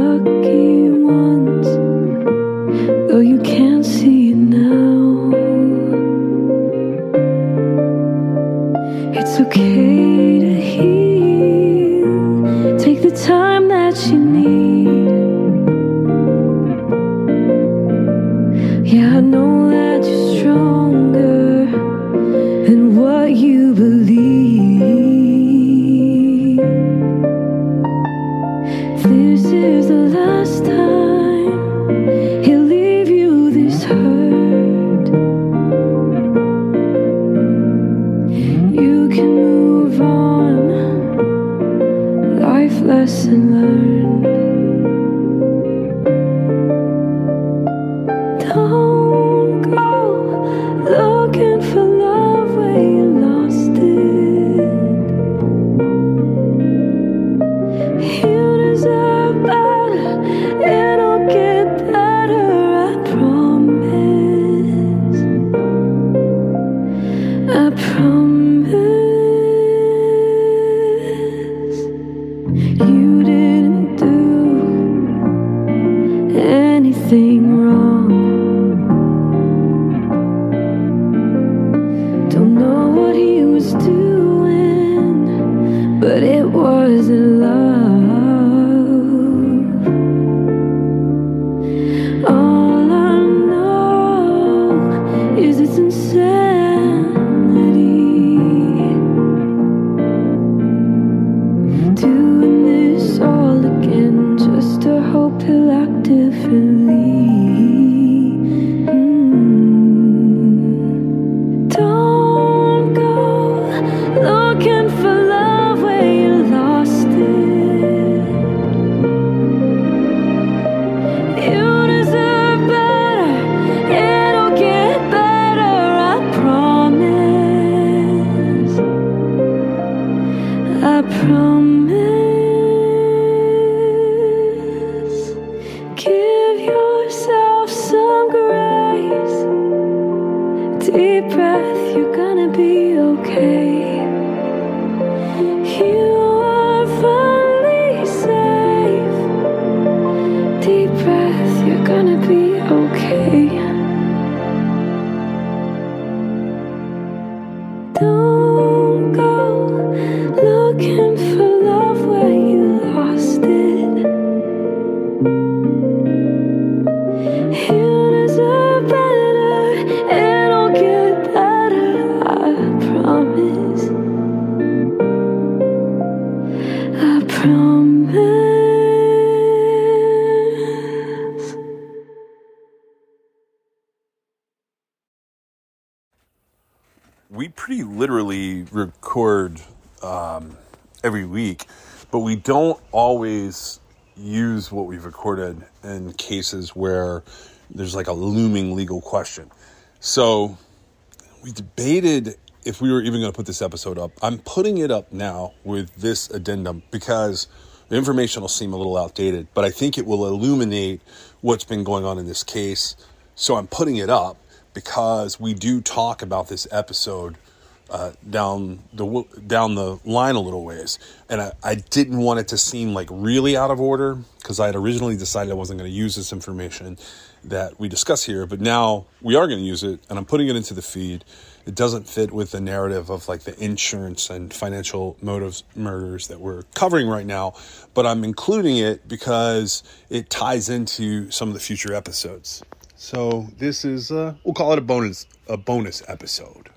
we've recorded in cases where there's like a looming legal question. So we debated if we were even going to put this episode up. I'm putting it up now with this addendum because the information will seem a little outdated, but I think it will illuminate what's been going on in this case. So I'm putting it up because we do talk about this episode uh, down the down the line a little ways, and I, I didn't want it to seem like really out of order because I had originally decided I wasn't going to use this information that we discuss here, but now we are going to use it, and I'm putting it into the feed. It doesn't fit with the narrative of like the insurance and financial motives murders that we're covering right now, but I'm including it because it ties into some of the future episodes. So this is uh, we'll call it a bonus a bonus episode.